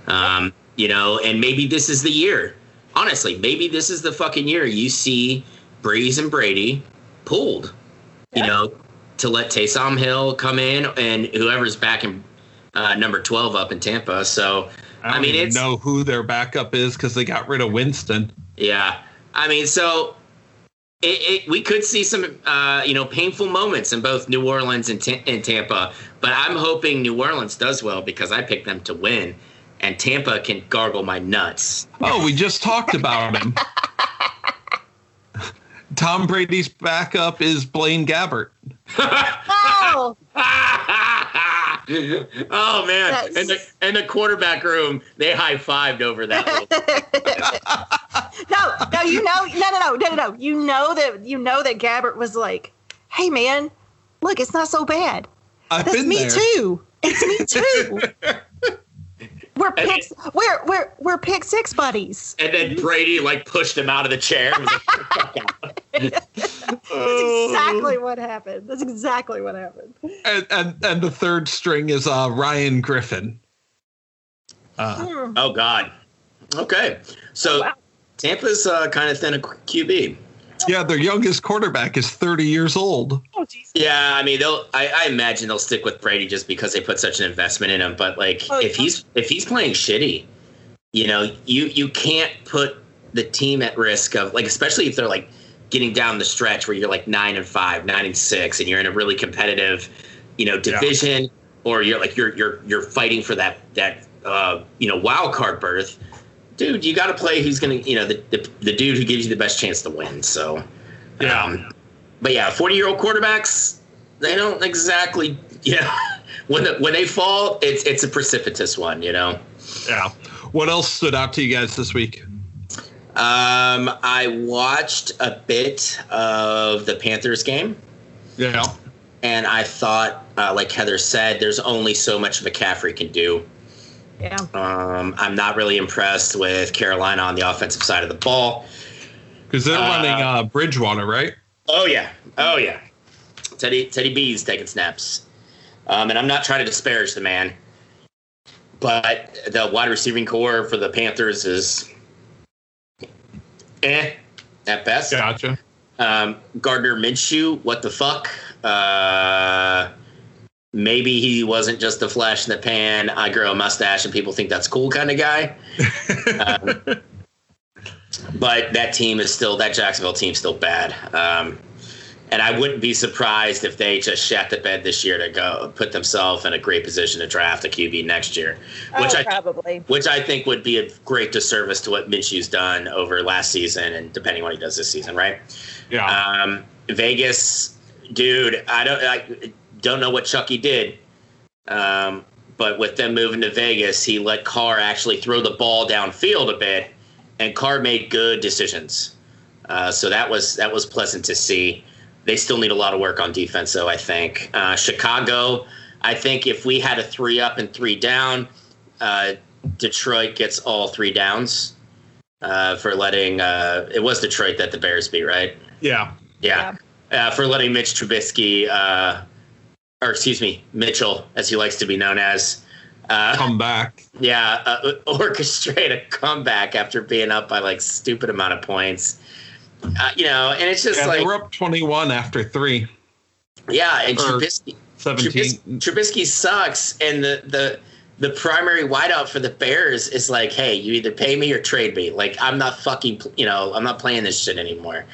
Um, you know, and maybe this is the year. Honestly, maybe this is the fucking year you see Brees and Brady pulled. You know, to let Taysom Hill come in and whoever's back in uh, number 12 up in Tampa. So, I, don't I mean, even it's- know who their backup is because they got rid of Winston. Yeah, I mean, so it, it, we could see some, uh, you know, painful moments in both New Orleans and, Ta- and Tampa. But I'm hoping New Orleans does well because I picked them to win, and Tampa can gargle my nuts. Oh, we just talked about him. Tom Brady's backup is Blaine Gabbert. Oh, oh man! and the in the quarterback room, they high fived over that. no, no, you know, no, no, no, no, no, no. You know that you know that Gabbert was like, "Hey, man, look, it's not so bad. I've That's been me there. too. It's me too. we're I mean- pick, we're we're we're pick six buddies. and then Brady like pushed him out of the chair. And was like, That's Oh. exactly what happened. That's exactly what happened. And, and and the third string is uh, Ryan Griffin. Uh, Hmm. Oh God. Okay, so Wow. Tampa's uh, kind of thin a QB. Yeah, their youngest quarterback is 30 years old. Oh, jeez. Yeah, I mean, they'll. I, I imagine they'll stick with Brady just because they put such an investment in him. But like, Oh, if he's if he's playing shitty, you know, you you can't put the team at risk of like, especially if they're like getting down the stretch where you're like nine and five, nine and six, and you're in a really competitive, you know, division, or you're like you're you're you're fighting for that that uh, you know wild card berth. Dude, you got to play who's gonna, you know, the, the the dude who gives you the best chance to win. So, Yeah. um, but yeah, forty year old quarterbacks, they don't exactly, yeah. When the, when they fall, it's it's a precipitous one, you know. Yeah. What else stood out to you guys this week? Um, I watched a bit of the Panthers game, Yeah. and I thought, uh, like Heather said, there's only so much McCaffrey can do. Yeah. Um, I'm not really impressed with Carolina on the offensive side of the ball. Because they're Uh, running uh, Bridgewater, right? Oh yeah, oh yeah. Teddy Teddy B's taking snaps, um, and I'm not trying to disparage the man, but the wide receiving corps for the Panthers is eh at best. Gotcha. Um, Gardner Minshew, what the fuck? Uh, maybe he wasn't just a flash in the pan. I grow a mustache and people think that's cool kind of guy. Um, but that team is still that Jacksonville team's still bad. Um, and I wouldn't be surprised if they just shat the bed this year to go put themselves in a great position to draft a QB next year, which oh, I probably. which I think would be a great disservice to what Minshew's done over last season and depending on what he does this season, right? Yeah. Um, Vegas, dude, I don't I don't know what Chucky did, um, but with them moving to Vegas, he let Carr actually throw the ball downfield a bit, and Carr made good decisions. Uh, so that was that was pleasant to see. They still need a lot of work on defense, though. I think uh, Chicago. I think if we had a three up and three down, uh, Detroit gets all three downs uh, for letting. Uh, it was Detroit that the Bears beat, right? yeah. Yeah. Uh, for letting Mitch Trubisky, uh, or excuse me, Mitchell, as he likes to be known as, uh, Come back. yeah, uh, orchestrate a comeback after being up by like stupid amount of points. Uh, you know, and it's just Yeah, like, were up 21 after three. yeah, and or Trubisky, 17. Trubisky, Trubisky sucks, and the the the primary wideout for the Bears is like, hey, you either pay me or trade me. Like, I'm not fucking, you know, I'm not playing this shit anymore.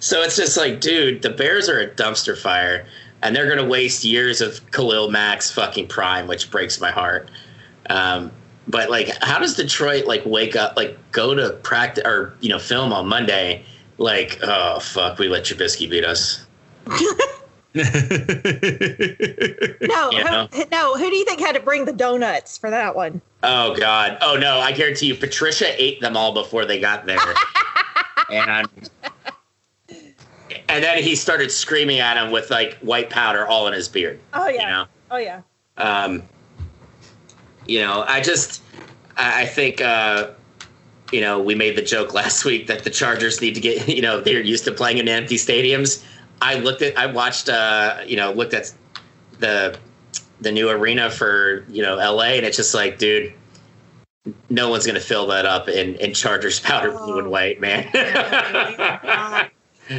So it's just like, dude, the Bears are a dumpster fire, and they're gonna waste years of Khalil Mack's fucking prime, which breaks my heart. Um, but like, how does Detroit like wake up, like go to practice or you know film on Monday? Like, oh fuck, we let Trubisky beat us. No, who, no. Who do you think had to bring the donuts for that one? Oh God! Oh no! I guarantee you, Patricia ate them all before they got there, and and then he started screaming at him with like white powder all in his beard. Oh yeah. You know, Oh yeah. um, you know, I just, I think, uh, you know, we made the joke last week that the Chargers need to get, you know, they're used to playing in empty stadiums. I looked at, I watched, uh, you know, looked at the the new arena for you know LA, and it's just like, dude, no one's gonna fill that up in in Chargers powder blue and Oh. white, man.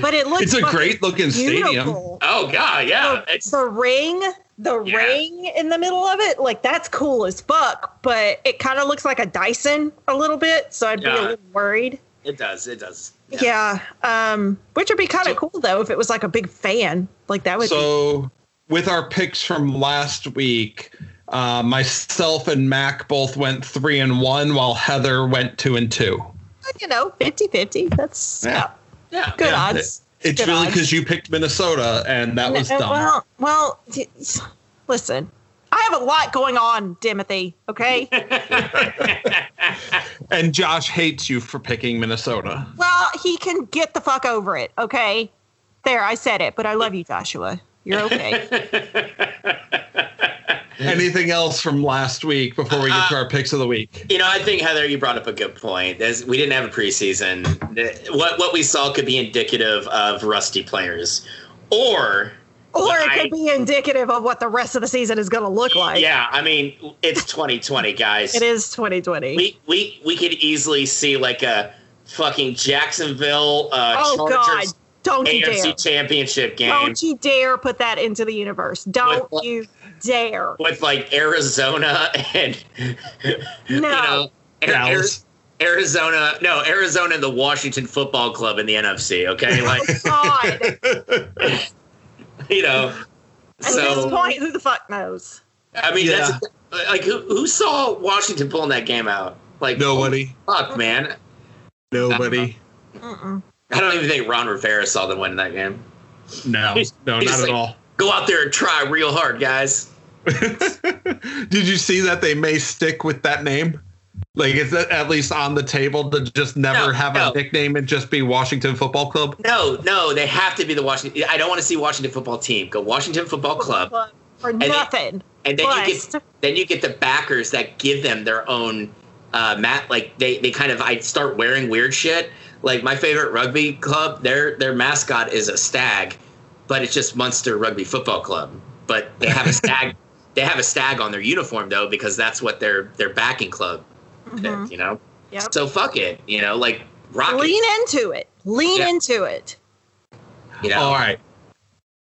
But it looks it's a great looking stadium. oh God, yeah, it's the ring, the Yeah. ring in the middle of it, like that's cool as fuck. But it kind of looks like a Dyson a little bit, so I'd be a little worried. it does, it does. Yeah, um, which would be kind of So- cool though if it was like a big fan, like that would. be, So, with our picks from last week, uh, myself and Mac both went three and one, while Heather went two and two. you know, 50-50. That's Yeah. yeah, Yeah, good Yeah, odds. It's Good really because you picked Minnesota, and that was dumb. Well, well, listen, I have a lot going on, Timothy. Okay. and Josh hates you for picking Minnesota. well, he can get the fuck over it. Okay. There, I said it, but I love you, Joshua. You're okay. Anything else from last week before we get to our picks of the week? You know, I think Heather, you brought up a good point. There's, we didn't have a preseason. What what we saw could be indicative of rusty players, or or it I- could be indicative of what the rest of the season is going to look like. yeah, I mean, it's 2020, guys. It is 2020. We we we could easily see like a fucking Jacksonville uh, oh God! Chargers Don't you AFC dare! Championship game Don't you dare put that into the universe! Don't With- you dare! with like Arizona and No. you know Dallas. Arizona, no Arizona and the Washington Football Club in the NFC. Okay, oh, like God! you know. At this point, who the fuck knows? I mean, Yeah. that's like who who saw Washington pulling that game out? Like Nobody. Fuck, man. Nobody. Mm-mm. I don't even think Ron Rivera saw them win that game. No, no, not like- at all. Go out there and try real hard, guys. Did you see that they may stick with that name? Like, is that at least on the table to just never No, have no. a nickname and just be Washington Football Club? No, no, they have to be the Washington. I don't want to see Washington football team. Go Washington Football Club, For they- nothing. and then you get then you get the backers that give them their own uh, mat. Like they they kind of I start wearing weird shit. Like my favorite rugby club, their their mascot is a stag, but it's just Munster Rugby Football Club. But they have a stag. They have a stag on their uniform though because that's what their their backing club. Mhm. Is, you know. Yep. So fuck it. You know, like rock it. Lean into it. Lean Yeah. into it. You know. All right.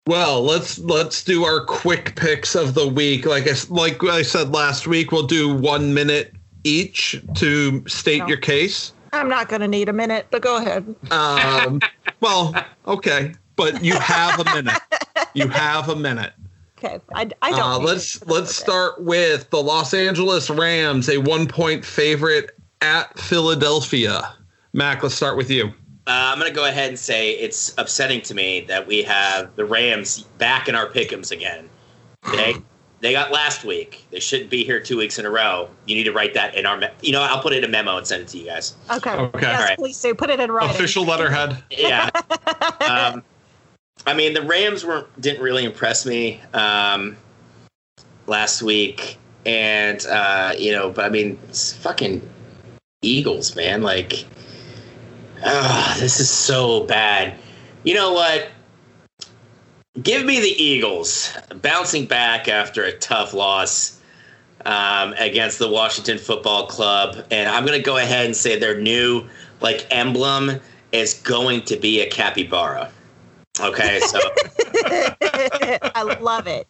Well, let's let's do our quick picks of the week. Like I s- like I said last week, we'll do one minute each to state No. your case. I'm not going to need a minute, but go ahead. Um, well, okay, but you have a minute. You have a minute. Okay, I, I don't. Uh, let's let's okay. start with the Los Angeles Rams, a one point favorite at Philadelphia. Mac, let's start with you. Uh, I'm going to go ahead and say it's upsetting to me that we have the Rams back in our pick'ems again. They they got last week. They shouldn't be here two weeks in a row. You need to write that in our. Me- you know, I'll put it in a memo and send it to you guys. Okay. Okay. Yes, Alright. please do. Put it in writing. Official letterhead. Yeah. um, I mean, the Rams weren't didn't really impress me um, last week, and uh, you know, but I mean, it's fucking Eagles, man. Like, ah, this is so bad. You know what? Give me the Eagles bouncing back after a tough loss um, against the Washington Football Club, and I'm going to go ahead and say their new like emblem is going to be a capybara. Okay, so I love it.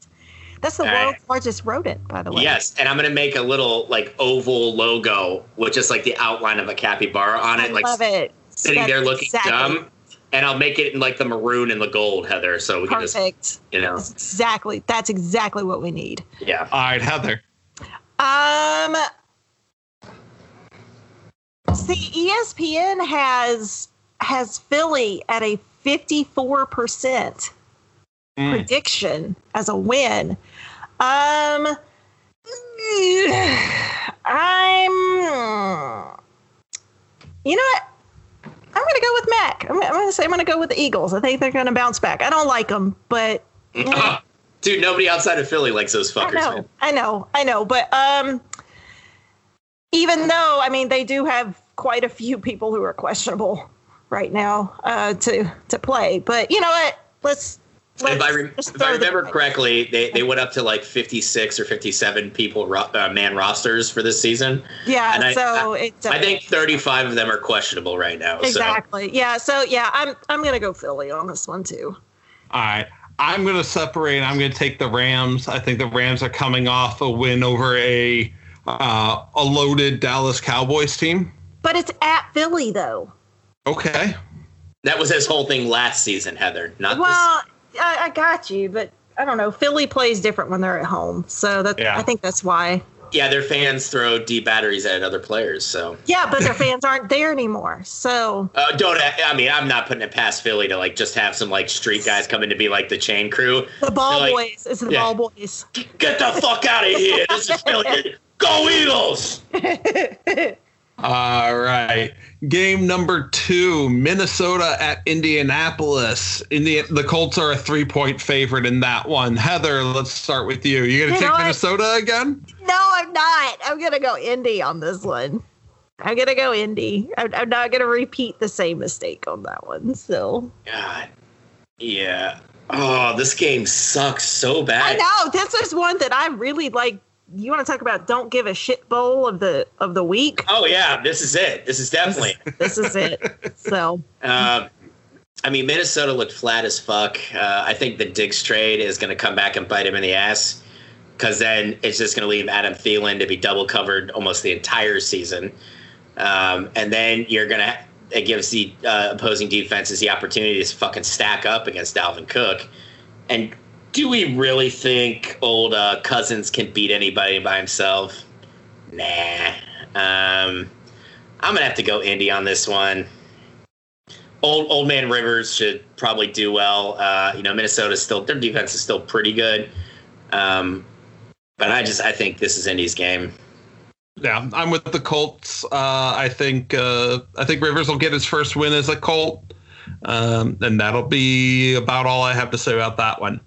That's the All right. world's largest rodent, by the way. yes, and I'm going to make a little like oval logo with just like the outline of a capybara on I it, like love it. sitting That's there looking exactly dumb. And I'll make it in like the maroon and the gold, Heather, so we can just Perfect. you know, That's exactly. That's exactly what we need. yeah. All right, Heather. Um. See, ESPN has has Philly at a fifty four percent Mm. prediction as a win. Um, I'm. You know what? I'm going to go with Mac. I'm, I'm going to say I'm going to go with the Eagles. I think they're going to bounce back. I don't like them, but Yeah. Dude, nobody outside of Philly likes those I fuckers, know, man. I know, I know. But um, even though I mean they do have quite a few people who are questionable right now uh, to to play, but you know what? Let's. let's If I, rem- just if I remember dice. correctly, they, they went up to like 56 or 57 people ro- uh, man rosters for this season. yeah. and I- so it's. I think 35 of them are questionable right now. exactly. Yeah. So yeah, I'm I'm gonna go Philly on this one too. All right. I'm going to separate. I'm going to take the Rams. I think the Rams are coming off a win over a uh, a loaded Dallas Cowboys team. But it's at Philly though. Okay. That was his whole thing last season, Heather. Not this. Well, I, I got you, but I don't know. Philly plays different when they're at home, so that Yeah. I think that's why. Yeah, their fans throw D batteries at other players. So Yeah, but their fans aren't there anymore. So uh, don't. I mean, I'm not putting it past Philly to like just have some like street guys come in to be like the chain crew. the ball They're like- boys, it's the Yeah. ball boys. Get the fuck out of here! This is Philly. Go Eagles! All right. Game number two, Minnesota at Indianapolis. Indi- the Colts are a three point favorite in that one. Heather, let's start with you. You going to know take what? Minnesota again? No, I'm not. I'm gonna go Indy on this one. I'm gonna go Indy. I'm, I'm not gonna repeat the same mistake on that one. So God. Yeah. Oh, this game sucks so bad. I bad. know this is one that I really like. You want to talk about don't give a shit bowl of the of the week? Oh yeah, this is it. This is definitely. This is it. So Um, I mean, Minnesota looked flat as fuck. Uh, I think the Diggs trade is going to come back and bite him in the ass because then it's just going to leave Adam Thielen to be double covered almost the entire season. Um, and then you're going to, it gives the uh, opposing defenses the opportunity to fucking stack up against Dalvin Cook. And do we really think old uh, Cousins can beat anybody by himself? Nah. Um, I'm to have to go Indy on this one old old man Rivers should probably do well. Uh, you know, Minnesota's still their defense is still pretty good. Um, but I just I think this is Indy's game. Yeah, I'm with the Colts. Uh, I think uh, I think Rivers will get his first win as a Colt, um, and that'll be about all I have to say about that one.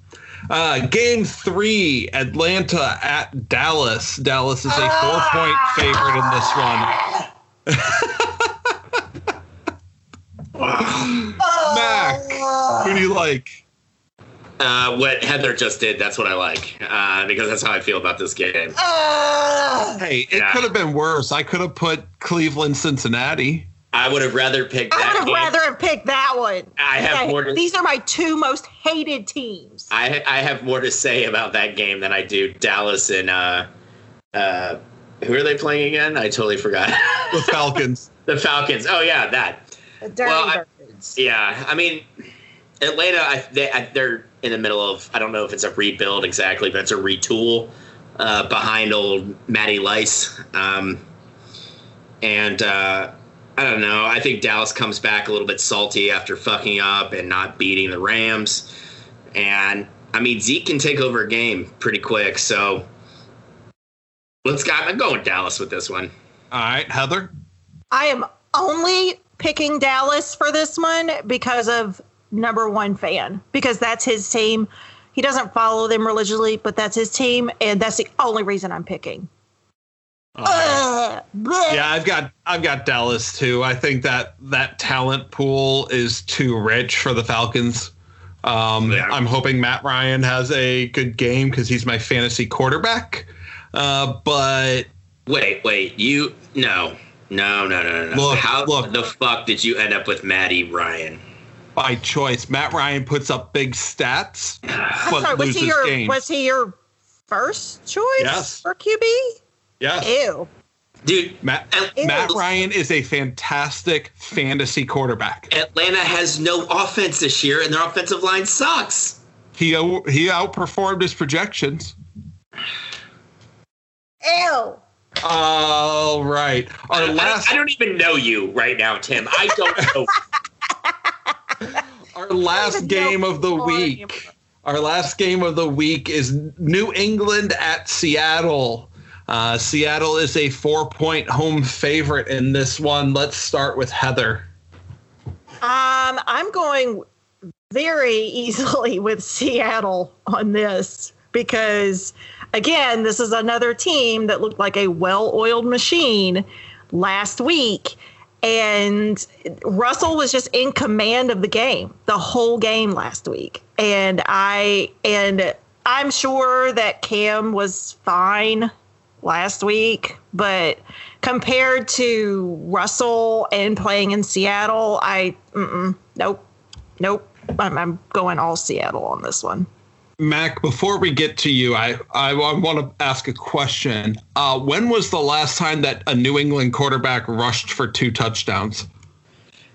Uh, game three, Atlanta at Dallas. Dallas is a four-point favorite in this one. Mac, who do you like? Uh, what Heather just did, that's what I like uh, because that's how I feel about this game. Hey, it Yeah. could have been worse. I could have put Cleveland, Cincinnati. I would have rather picked that. I would have game. rather have picked that one. I have Okay, more to- These are my two most hated teams. I I have more to say about that game than I do Dallas and uh, uh, who are they playing again? I totally forgot. The Falcons. the Falcons. Oh yeah, that. The dirty Well, I- Yeah, I mean, Atlanta, I, they, I, they're in the middle of. I don't know if it's a rebuild exactly, but it's a retool uh, behind old Matty Lice. Um, and uh, I don't know. I think Dallas comes back a little bit salty after fucking up and not beating the Rams. And I mean, Zeke can take over a game pretty quick. So let's go. I'm going Dallas with this one. All right, Heather. I am only picking Dallas for this one because of number one fan, because that's his team. He doesn't follow them religiously, but that's his team, and that's the only reason I'm picking. Uh, yeah, I've got I've got Dallas too. I think that that talent pool is too rich for the Falcons. Um, yeah. I'm hoping Matt Ryan has a good game because he's my fantasy quarterback. Uh, but wait, wait, you no, no, no, no, no. Look, How look, the fuck did you end up with Matty Ryan? By choice. Matt Ryan puts up big stats, but sorry, loses was he your, games. Was he your first choice yes. for QB? Yes. Ew. Dude, Matt, Matt Ryan is a fantastic fantasy quarterback. Atlanta has no offense this year, and their offensive line sucks. He he outperformed his projections. Ew. All right. Our last. I, I, don't even know you right now, Tim. I don't know. Our last game of the week. Our last game of the week is New England at Seattle. Uh, Seattle is a four point home favorite in this one. Let's start with Heather. Um, I'm going very easily with Seattle on this because, again, this is another team that looked like a well oiled machine last week. And Russell was just in command of the game the whole game last week. And I, and I'm sure that Cam was fine last week, but compared to Russell and playing in Seattle, I nope, nope. I'm, I'm going all Seattle on this one. Mac, before we get to you, I, I, I want to ask a question. Uh, when was the last time that a New England quarterback rushed for two touchdowns?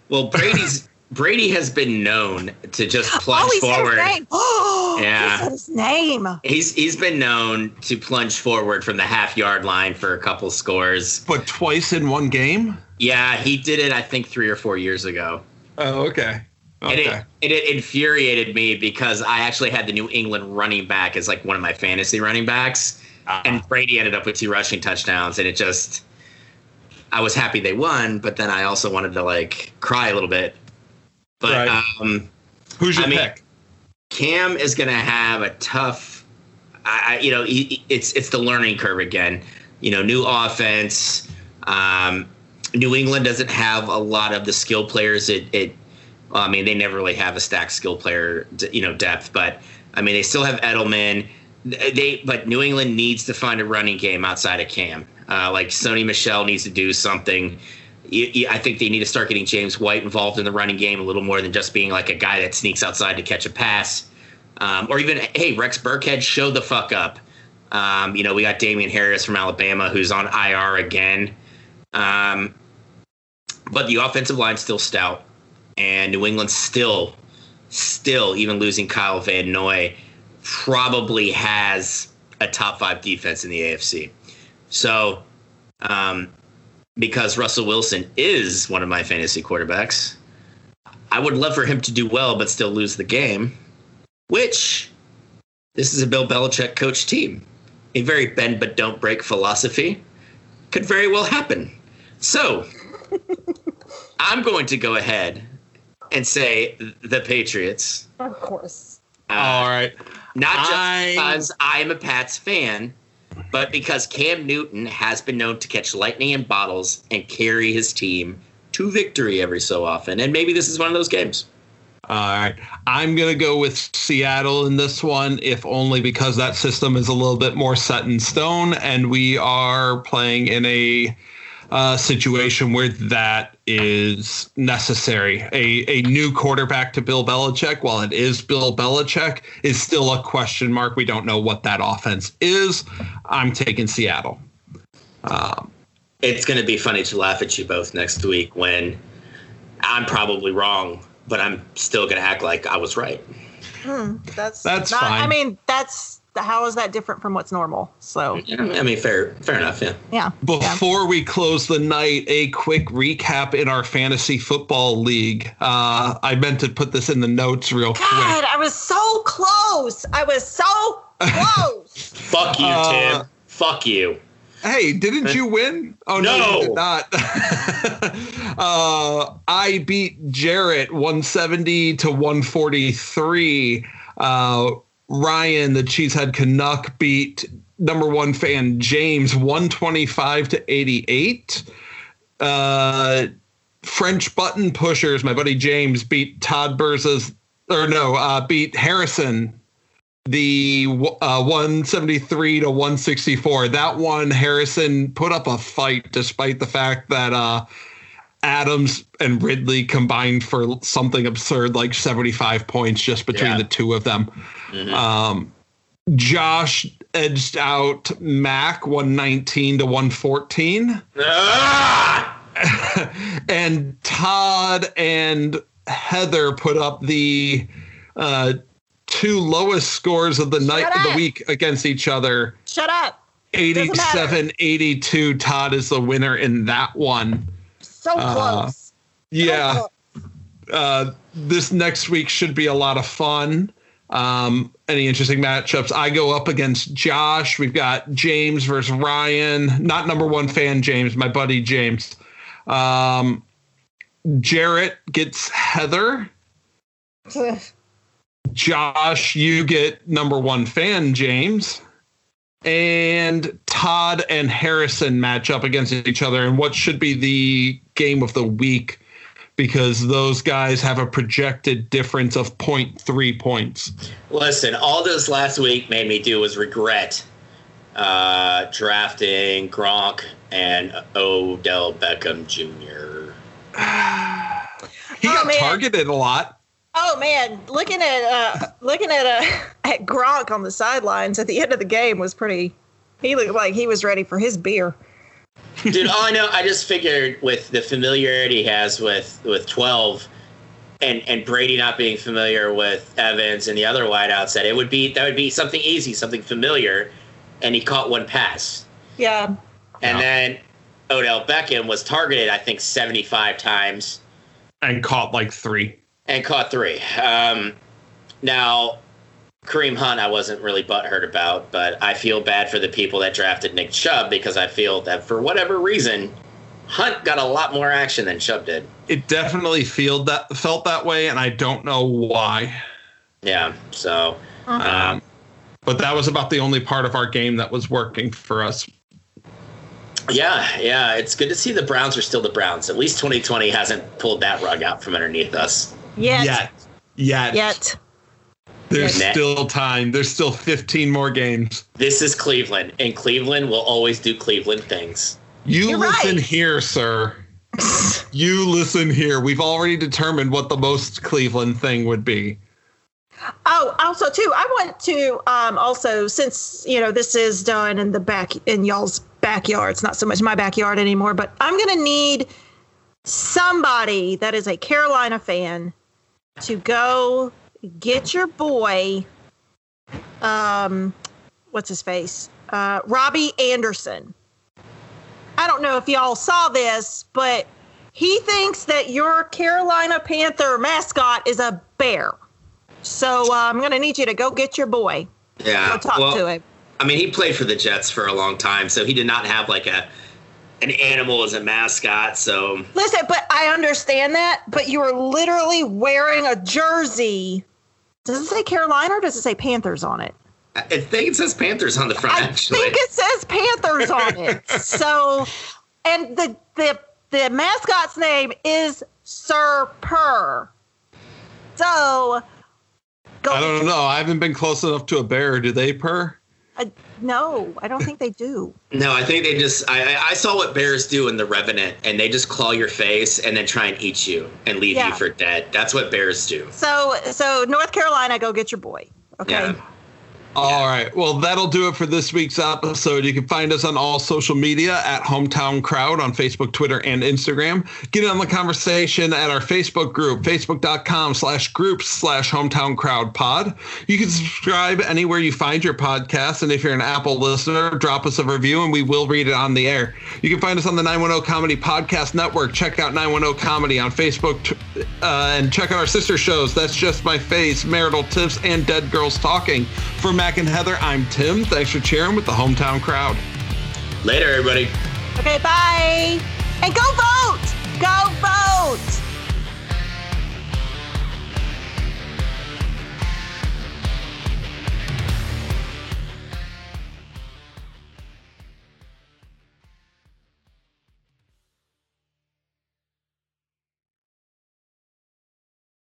Well, Brady's Brady has been known to just plunge oh, forward. yeah, he his name. He's he's been known to plunge forward from the half yard line for a couple scores. But twice in one game. Yeah, he did it. I think three or four years ago. Oh, okay. Okay. And it, it, it infuriated me because I actually had the New England running back as like one of my fantasy running backs, uh-huh. and Brady ended up with two rushing touchdowns, and it just. I was happy they won, but then I also wanted to like cry a little bit but right. um, who's your I mean, pick? Cam is going to have a tough. I, you know, he, it's it's the learning curve again. You know, new offense. Um, New England doesn't have a lot of the skill players. It, it I mean, they never really have a stacked skill player, you know, depth. But I mean, they still have Edelman. They, but New England needs to find a running game outside of Cam. Uh, like Sony Michel needs to do something. I think they need to start getting James White involved in the running game a little more than just being like a guy that sneaks outside to catch a pass. Um, or even, hey, Rex Burkhead, show the fuck up. Um, you know, we got Damien Harris from Alabama who's on IR again. Um, but the offensive line's still stout. And New England still, still, even losing Kyle Van Noy, probably has a top five defense in the AFC. So, um, because Russell Wilson is one of my fantasy quarterbacks. I would love for him to do well but still lose the game, which this is a Bill Belichick coach team. A very bend but don't break philosophy could very well happen. So, I'm going to go ahead and say the Patriots. Of course. Uh, All right. Not just I... because I'm a Pats fan, but because Cam Newton has been known to catch lightning in bottles and carry his team to victory every so often. And maybe this is one of those games. All right. I'm going to go with Seattle in this one, if only because that system is a little bit more set in stone and we are playing in a uh, situation where that is necessary. A, a new quarterback to Bill Belichick, while it is Bill Belichick, is still a question mark. We don't know what that offense is. I'm taking Seattle. Um, it's going to be funny to laugh at you both next week when I'm probably wrong, but I'm still gonna act like I was right. Hmm, that's That's not, I mean, that's how is that different from what's normal? So Yeah, I mean, fair, fair enough. Yeah. yeah. yeah. Before we close the night, a quick recap in our fantasy football league. Uh, I meant to put this in the notes real God, quick. God, I was so close. I was so close. Fuck you, Uh, Tim. Fuck you. Hey, didn't you win? Oh no, No. you did not. uh, I beat Jarrett 170 to 143. Uh, Ryan, the Cheesehead Canuck, beat number one fan James 125 to 88. Uh, French button pushers, my buddy James beat Todd Burza's, or no, uh, beat Harrison the uh, 173 to 164. That one, Harrison put up a fight despite the fact that uh, Adams and Ridley combined for something absurd like 75 points just between Yeah. the two of them. Um, Josh edged out Mac 119 to 114. Ah! and Todd and Heather put up the uh, two lowest scores of the night of the week against each other. Shut up. 87 82. Todd is the winner in that one. So Uh, close. So Yeah. close. Uh, this next week should be a lot of fun. Um, any interesting matchups? I go up against Josh. We've got James versus Ryan. Not number one fan James, my buddy James. Um, Jarrett gets Heather. Josh, you get number one fan James. And Todd and Harrison match up against each other in what should be the game of the week because those guys have a projected difference of 0.3 points. Listen, all this last week made me do was regret uh, drafting Gronk and Odell Beckham Jr. He Oh, got man. targeted a lot. Oh man, looking at uh looking at uh at Gronk on the sidelines at the end of the game was pretty. He looked like he was ready for his beer. Dude, all I know, I just figured with the familiarity he has with with twelve, and and Brady not being familiar with Evans and the other wideouts, that it would be that would be something easy, something familiar, and he caught one pass, Yeah, and Yeah. then Odell Beckham was targeted, I think, seventy five times And caught like three. and caught three. Um, now, Kareem Hunt, I wasn't really butthurt about, but I feel bad for the people that drafted Nick Chubb because I feel that for whatever reason, Hunt got a lot more action than Chubb did. It definitely felt that felt that way, and I don't know why. Yeah, so um, But that was about the only part of our game that was working for us. yeah, yeah, it's good to see the Browns are still the Browns. At least 2020 hasn't pulled that rug out from underneath us. yet, Yet. Yet. yet. There's Yet. still time. There's still 15 more games. This is Cleveland, and Cleveland will always do Cleveland things. You You're listen right. here, sir. You listen here. We've already determined what the most Cleveland thing would be. Oh, also too, I want to um also since you know this is done in the back in y'all's backyard. It's not so much my backyard anymore, but I'm gonna need somebody that is a Carolina fan to go get your boy um what's his face? Uh Robbie Anderson. I don't know if y'all saw this, but he thinks that your Carolina Panther mascot is a bear. So uh, I'm going to need you to go get your boy. Yeah, Go talk well, to him. I mean, he played for the Jets for a long time, so he did not have like a an animal as a mascot. So Listen, but I understand that, but you are literally wearing a jersey. Does it say Carolina or does it say Panthers on it? I I think it says Panthers on the front. I actually, think it says Panthers on it. So, and the the the mascot's name is Sir Purr. So, go. I don't know. I haven't been close enough to a bear. Do they purr? Uh, no, I don't think they do. no, I think they just. I, I- saw what bears do in The Revenant, and they just claw your face and then try and eat you and leave Yeah. you for dead. That's what bears do. So, so North Carolina, go get your boy. Okay. Yeah. All right. Well, that'll do it for this week's episode. You can find us on all social media at Hometown Crowd on Facebook, Twitter, and Instagram. Get in on the conversation at our Facebook group, facebook.com slash groups slash hometown crowd pod. You can subscribe anywhere you find your podcast. And if you're an Apple listener, drop us a review and we will read it on the air. You can find us on the 910 Comedy Podcast Network. Check out 910 Comedy on Facebook uh, and check out our sister shows. That's Just My Face, Marital Tips, and Dead Girls Talking. For Mac and Heather, I'm Tim. Thanks for cheering with the hometown crowd. Later, everybody. Okay, bye. And go vote! Go vote!